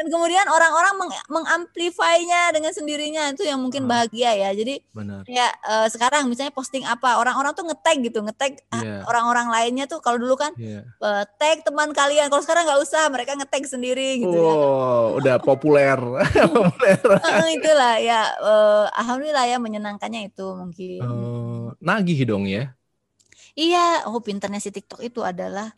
dan kemudian orang-orang meng mengamplify-nya dengan sendirinya itu yang mungkin Ah. bahagia ya. Jadi Benar. ya eh, sekarang misalnya posting apa orang-orang tuh ngetag gitu, ngetag ah, Iya. orang-orang lainnya tuh kalau dulu kan Iya. eh, tag teman kalian. Kalau sekarang nggak usah, mereka ngetag sendiri gitu ya. Wow, udah populer. populer. Eh, itulah ya eh, alhamdulillah ya menyenangkannya itu mungkin. Eh, nagih dong ya. Iya, oh pinternya si TikTok itu adalah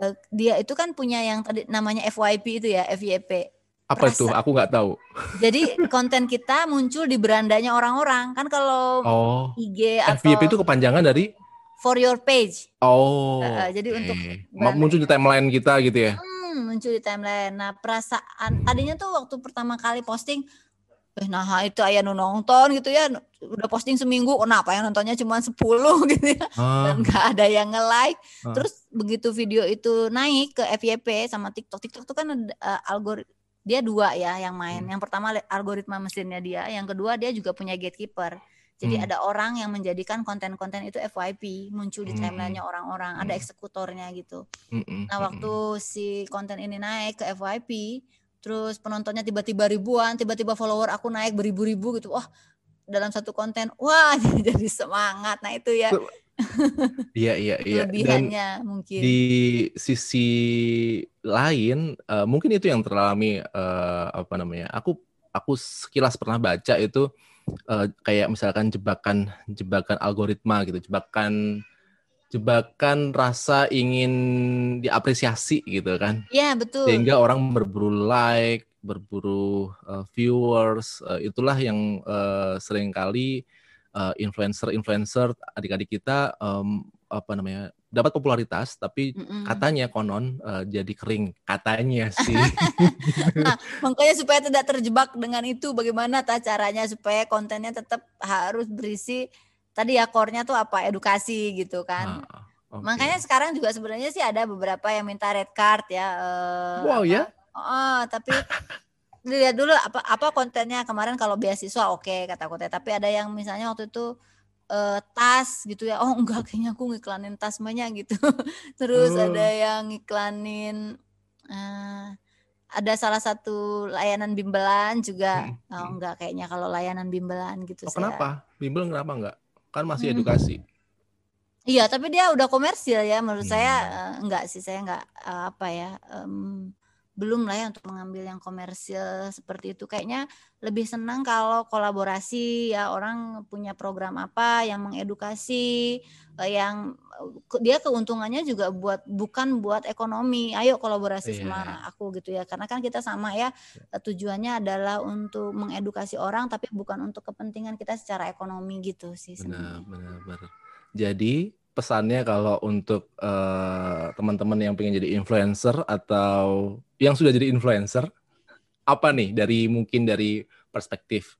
eh, dia itu kan punya yang tadi namanya FYP itu ya, FYP. Apa Rasa. itu? Aku nggak tahu. Jadi konten kita muncul di berandanya orang-orang. Kan kalau Oh, IG atau FYP itu kepanjangan dari for your page. Oh. Eh, eh, jadi oke. untuk muncul di timeline kita gitu ya. Hmm, muncul di timeline. Nah, perasaan tadinya tuh waktu pertama kali posting eh nah itu ayah nu nonton gitu ya udah posting seminggu oh nah yang nontonnya cuma 10 gitu ya Ah, dan gak ada yang nge-like Ah. terus begitu video itu naik ke FYP sama TikTok TikTok tuh kan ada algoritma dia dua ya yang main Hmm. yang pertama algoritma mesinnya dia yang kedua dia juga punya gatekeeper jadi Hmm. ada orang yang menjadikan konten-konten itu FYP muncul di Hmm. timelinenya orang-orang ada Hmm. eksekutornya gitu mm-mm, Nah, mm-mm. waktu si konten ini naik ke FYP, terus penontonnya tiba-tiba ribuan, tiba-tiba follower aku naik beribu-ribu gitu. Wah, dalam satu konten, wah jadi semangat. Nah, itu ya Iya iya iya. Dan kelebihannya mungkin. di sisi lain eh, mungkin itu yang teralami eh, apa namanya? Aku aku sekilas pernah baca itu eh, kayak misalkan jebakan jebakan algoritma gitu, jebakan jebakan rasa ingin diapresiasi gitu kan. Iya, betul. sehingga orang berburu like, berburu uh, viewers, uh, itulah yang uh, sering kali uh, influencer-influencer adik-adik kita um, apa namanya dapat popularitas, tapi Mm-mm. katanya konon uh, jadi kering, katanya sih. Makanya supaya tidak terjebak dengan itu, bagaimana ta caranya supaya kontennya tetap harus berisi tadi ya core-nya tuh apa edukasi gitu kan. Ah, oke. Makanya sekarang juga sebenarnya sih ada beberapa yang minta red card ya. eh, wow apa, ya, Oh, tapi lihat dulu apa apa kontennya kemarin kalau beasiswa oke kata kota tapi ada yang misalnya waktu itu eh, tas gitu ya oh enggak kayaknya aku ngiklanin tas banyak gitu terus Oh. ada yang ngiklanin eh, ada salah satu layanan bimbelan juga Mm, oh mm. enggak kayaknya kalau layanan bimbelan gitu oh, saya- kenapa? Bimbel kenapa enggak? Kan masih Hmm. edukasi. Iya, tapi dia udah komersil ya. Menurut saya Hmm. eh, enggak sih, saya enggak apa ya, em, belum lah ya untuk mengambil yang komersil seperti itu. Kayaknya lebih senang kalau kolaborasi ya orang punya program apa yang mengedukasi, eh, yang eh, dia keuntungannya juga buat bukan buat ekonomi. Ayo kolaborasi Iya. sama aku gitu ya. Karena kan kita sama ya eh, tujuannya adalah untuk mengedukasi orang tapi bukan untuk kepentingan kita secara ekonomi gitu sih Benar, sebenarnya. benar, benar. Jadi pesannya kalau untuk eh, teman-teman yang pengen jadi influencer atau yang sudah jadi influencer, apa nih dari mungkin dari perspektif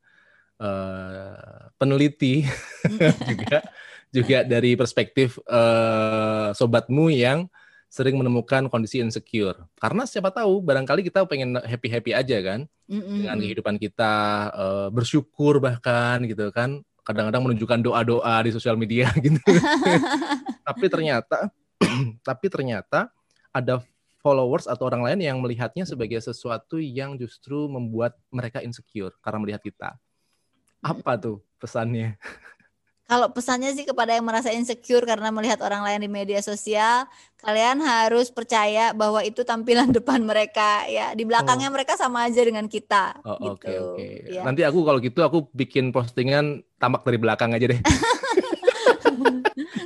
eh, peneliti juga juga dari perspektif eh, sobatmu yang sering menemukan kondisi insecure. Karena siapa tahu barangkali kita pengen happy-happy aja kan Mm-mm. dengan kehidupan kita eh, bersyukur bahkan gitu kan kadang-kadang menunjukkan doa-doa di sosial media gitu tapi ternyata tapi ternyata ada followers atau orang lain yang melihatnya sebagai sesuatu yang justru membuat mereka insecure karena melihat kita Apa tuh pesannya? Kalau pesannya sih kepada yang merasa insecure karena melihat orang lain di media sosial, kalian harus percaya bahwa itu tampilan depan mereka ya. Di belakangnya oh. mereka sama aja dengan kita. Oh, gitu. Oke okay, oke. Okay. Ya. Nanti aku kalau gitu aku bikin postingan tampak dari belakang aja deh.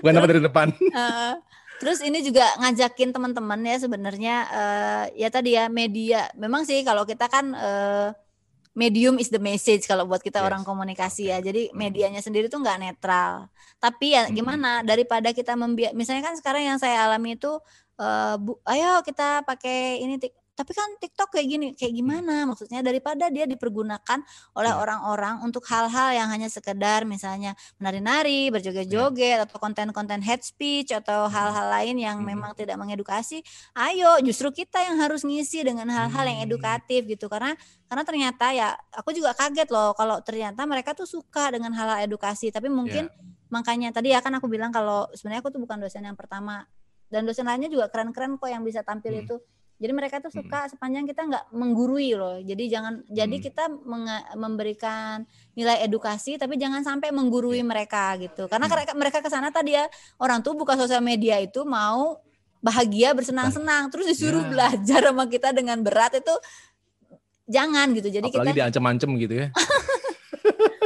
Bukan tampak dari depan. Uh, Terus ini juga ngajakin teman-teman ya sebenarnya uh, ya tadi ya media. Memang sih kalau kita kan uh, medium is the message kalau buat kita yes. orang komunikasi ya. Jadi medianya sendiri tuh nggak netral. Tapi ya gimana daripada kita membiak misalnya kan sekarang yang saya alami itu uh, bu, ayo kita pakai ini tapi kan TikTok kayak gini, kayak hmm. gimana maksudnya daripada dia dipergunakan oleh iya. orang-orang untuk hal-hal yang hanya sekedar misalnya menari-nari, berjoget-joget yeah. atau konten-konten head speech atau hmm. hal-hal lain yang hmm. memang tidak mengedukasi. Ayo, justru kita yang harus ngisi dengan hal-hal yang edukatif gitu karena karena ternyata ya aku juga kaget loh kalau ternyata mereka tuh suka dengan hal-hal edukasi, tapi mungkin yeah. makanya tadi ya kan aku bilang kalau sebenarnya aku tuh bukan dosen yang pertama dan dosen lainnya juga keren-keren kok yang bisa tampil hmm. itu jadi mereka tuh suka hmm. sepanjang kita nggak menggurui loh. Jadi jangan hmm. jadi kita memberikan nilai edukasi tapi jangan sampai menggurui iya. mereka gitu. Karena hmm. mereka ke sana tadi ya orang tuh buka sosial media itu mau bahagia bersenang-senang terus disuruh ya. belajar sama kita dengan berat itu jangan gitu. Jadi Apalagi kita diancam-ancam gitu ya.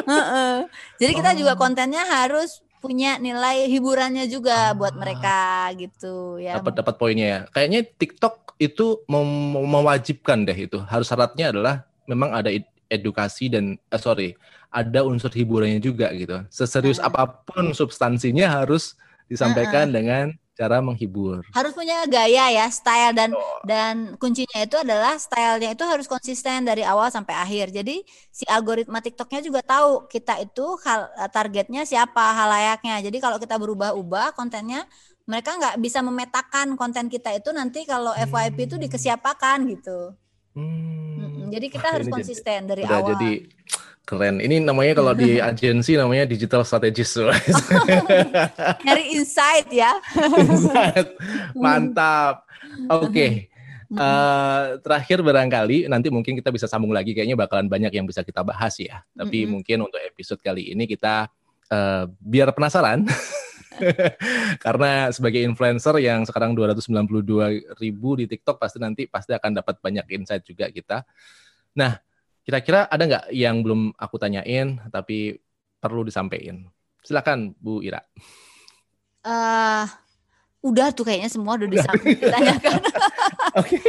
Jadi kita oh. juga kontennya harus punya nilai hiburannya juga ah. buat mereka gitu ya. Dapat dapat poinnya ya. Kayaknya TikTok itu mem mewajibkan deh itu. Harus syaratnya adalah memang ada edukasi dan eh, sorry ada unsur hiburannya juga gitu. Seserius uh apa pun substansinya harus disampaikan uh dengan cara menghibur. Harus punya gaya ya, style dan oh. dan kuncinya itu adalah stylenya itu harus konsisten dari awal sampai akhir. Jadi si algoritma TikToknya juga tahu kita itu hal targetnya siapa halayaknya. Jadi kalau kita berubah-ubah kontennya mereka nggak bisa memetakan konten kita itu nanti kalau FYP itu dikesiapakan gitu. Hmm. Jadi kita harus konsisten jadi, dari awal. Jadi keren. Ini namanya kalau di agensi namanya digital strategist. Nyari insight ya. insight. Mantap. Oke. Okay. Uh, eh, terakhir barangkali nanti mungkin kita bisa sambung lagi kayaknya bakalan banyak yang bisa kita bahas ya. Tapi mm -hmm. mungkin untuk episode kali ini kita uh, biar penasaran Karena sebagai influencer yang sekarang 292 ribu di TikTok pasti nanti pasti akan dapat banyak insight juga kita. Nah, kira-kira ada nggak yang belum aku tanyain tapi perlu disampaikan? Silakan Bu Ira. Uh, udah tuh kayaknya semua udah ditanyakan. Oke.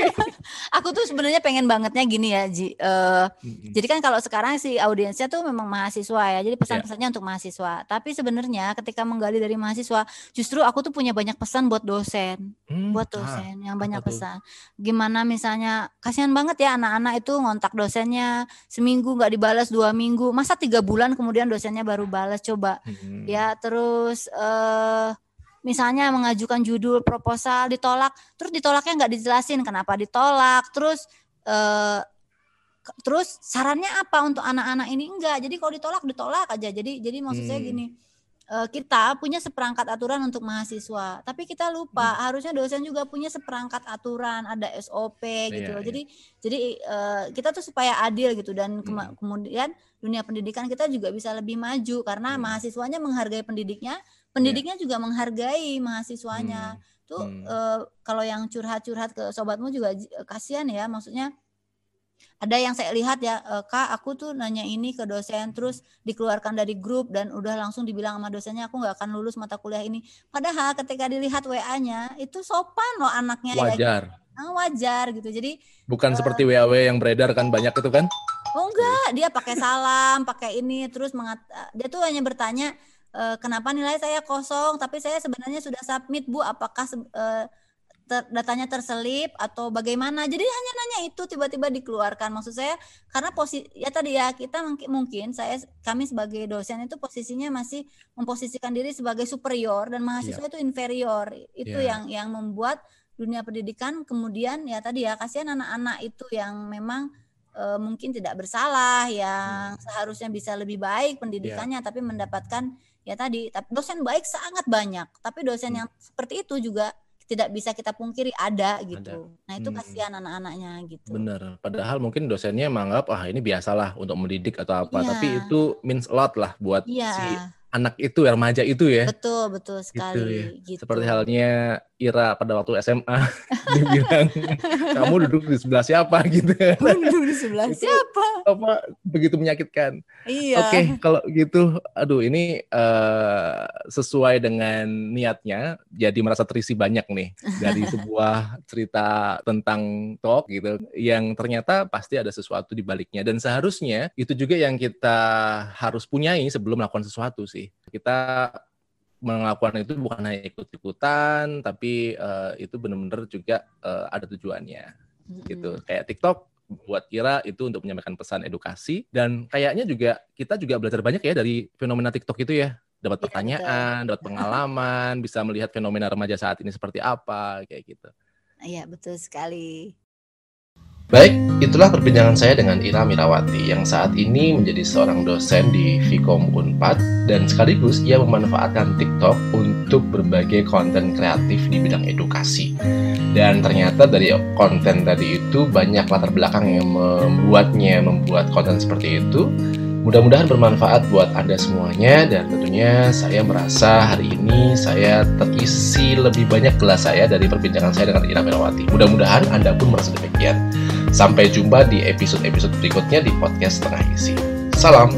aku tuh sebenarnya pengen bangetnya gini ya, Ji. Uh, mm-hmm. Jadi kan kalau sekarang si audiensnya tuh memang mahasiswa ya, jadi pesan-pesannya yeah. untuk mahasiswa. Tapi sebenarnya ketika menggali dari mahasiswa, justru aku tuh punya banyak pesan buat dosen, hmm. buat ah, dosen ah, yang banyak pesan. Gimana misalnya, kasihan banget ya anak-anak itu ngontak dosennya seminggu nggak dibalas dua minggu, masa tiga bulan kemudian dosennya baru balas coba. Hmm. Ya terus. Uh, misalnya mengajukan judul proposal ditolak, terus ditolaknya nggak dijelasin kenapa ditolak, terus eh, terus sarannya apa untuk anak-anak ini enggak. Jadi kalau ditolak ditolak aja. Jadi jadi maksud hmm. saya gini, eh, kita punya seperangkat aturan untuk mahasiswa, tapi kita lupa hmm. harusnya dosen juga punya seperangkat aturan, ada SOP iya, gitu. Yeah, Jadi jadi uh, kita tuh supaya adil gitu dan hmm. kemudian dunia pendidikan kita juga bisa lebih maju karena hmm. mahasiswanya menghargai pendidiknya, pendidiknya yeah. juga menghargai mahasiswanya. Hmm. Tuh hmm. Uh, kalau yang curhat-curhat ke sobatmu juga uh, kasihan ya, maksudnya ada yang saya lihat ya e, kak aku tuh nanya ini ke dosen terus dikeluarkan dari grup dan udah langsung dibilang sama dosennya aku nggak akan lulus mata kuliah ini padahal ketika dilihat wa-nya itu sopan loh anaknya wajar ya, wajar gitu jadi bukan uh, seperti wa yang beredar kan banyak itu kan oh enggak dia pakai salam pakai ini terus mengat dia tuh hanya bertanya uh, kenapa nilai saya kosong tapi saya sebenarnya sudah submit bu apakah uh, ter, datanya terselip atau bagaimana jadi hanya nanya itu tiba-tiba dikeluarkan maksud saya karena posisi ya tadi ya kita mungkin mungkin saya kami sebagai dosen itu posisinya masih memposisikan diri sebagai superior dan mahasiswa yeah. itu inferior itu yeah. yang yang membuat dunia pendidikan kemudian ya tadi ya kasihan anak-anak itu yang memang uh, mungkin tidak bersalah yang hmm. seharusnya bisa lebih baik pendidikannya yeah. tapi mendapatkan ya tadi tapi dosen baik sangat banyak tapi dosen hmm. yang seperti itu juga tidak bisa kita pungkiri ada gitu. Ada. Nah itu Hmm. kasihan anak-anaknya gitu. Bener. Padahal mungkin dosennya menganggap ah ini biasalah untuk mendidik atau apa. Iya. Tapi itu means a lot lah buat Iya, si anak itu, remaja itu ya. betul betul Gitu sekali ya. gitu. Seperti halnya Ira pada waktu SMA dibilang kamu duduk di sebelah siapa gitu. Duduk di sebelah Itu- siapa? apa begitu menyakitkan. Iya. Oke, kalau gitu, aduh ini eh, sesuai dengan niatnya, jadi merasa terisi banyak nih dari sebuah cerita tentang talk gitu, yang ternyata pasti ada sesuatu di baliknya dan seharusnya itu juga yang kita harus punyai sebelum melakukan sesuatu sih. Kita melakukan itu bukan hanya ikut-ikutan, tapi eh, itu benar-benar juga eh, ada tujuannya gitu. Kayak TikTok buat kira itu untuk menyampaikan pesan edukasi dan kayaknya juga kita juga belajar banyak ya dari fenomena TikTok itu ya. Dapat Iya, pertanyaan, dapat pengalaman, bisa melihat fenomena remaja saat ini seperti apa kayak gitu. Iya betul sekali. Baik, itulah perbincangan saya dengan Ira Mirawati yang saat ini menjadi seorang dosen di Vkom Unpad dan sekaligus ia memanfaatkan TikTok untuk berbagai konten kreatif di bidang edukasi. Dan ternyata dari konten tadi itu banyak latar belakang yang membuatnya membuat konten seperti itu. Mudah-mudahan bermanfaat buat Anda semuanya dan tentunya saya merasa hari ini saya terisi lebih banyak gelas saya dari perbincangan saya dengan Ira Mirawati. Mudah-mudahan Anda pun merasa demikian. Sampai jumpa di episode-episode berikutnya di podcast Tengah Isi. Salam.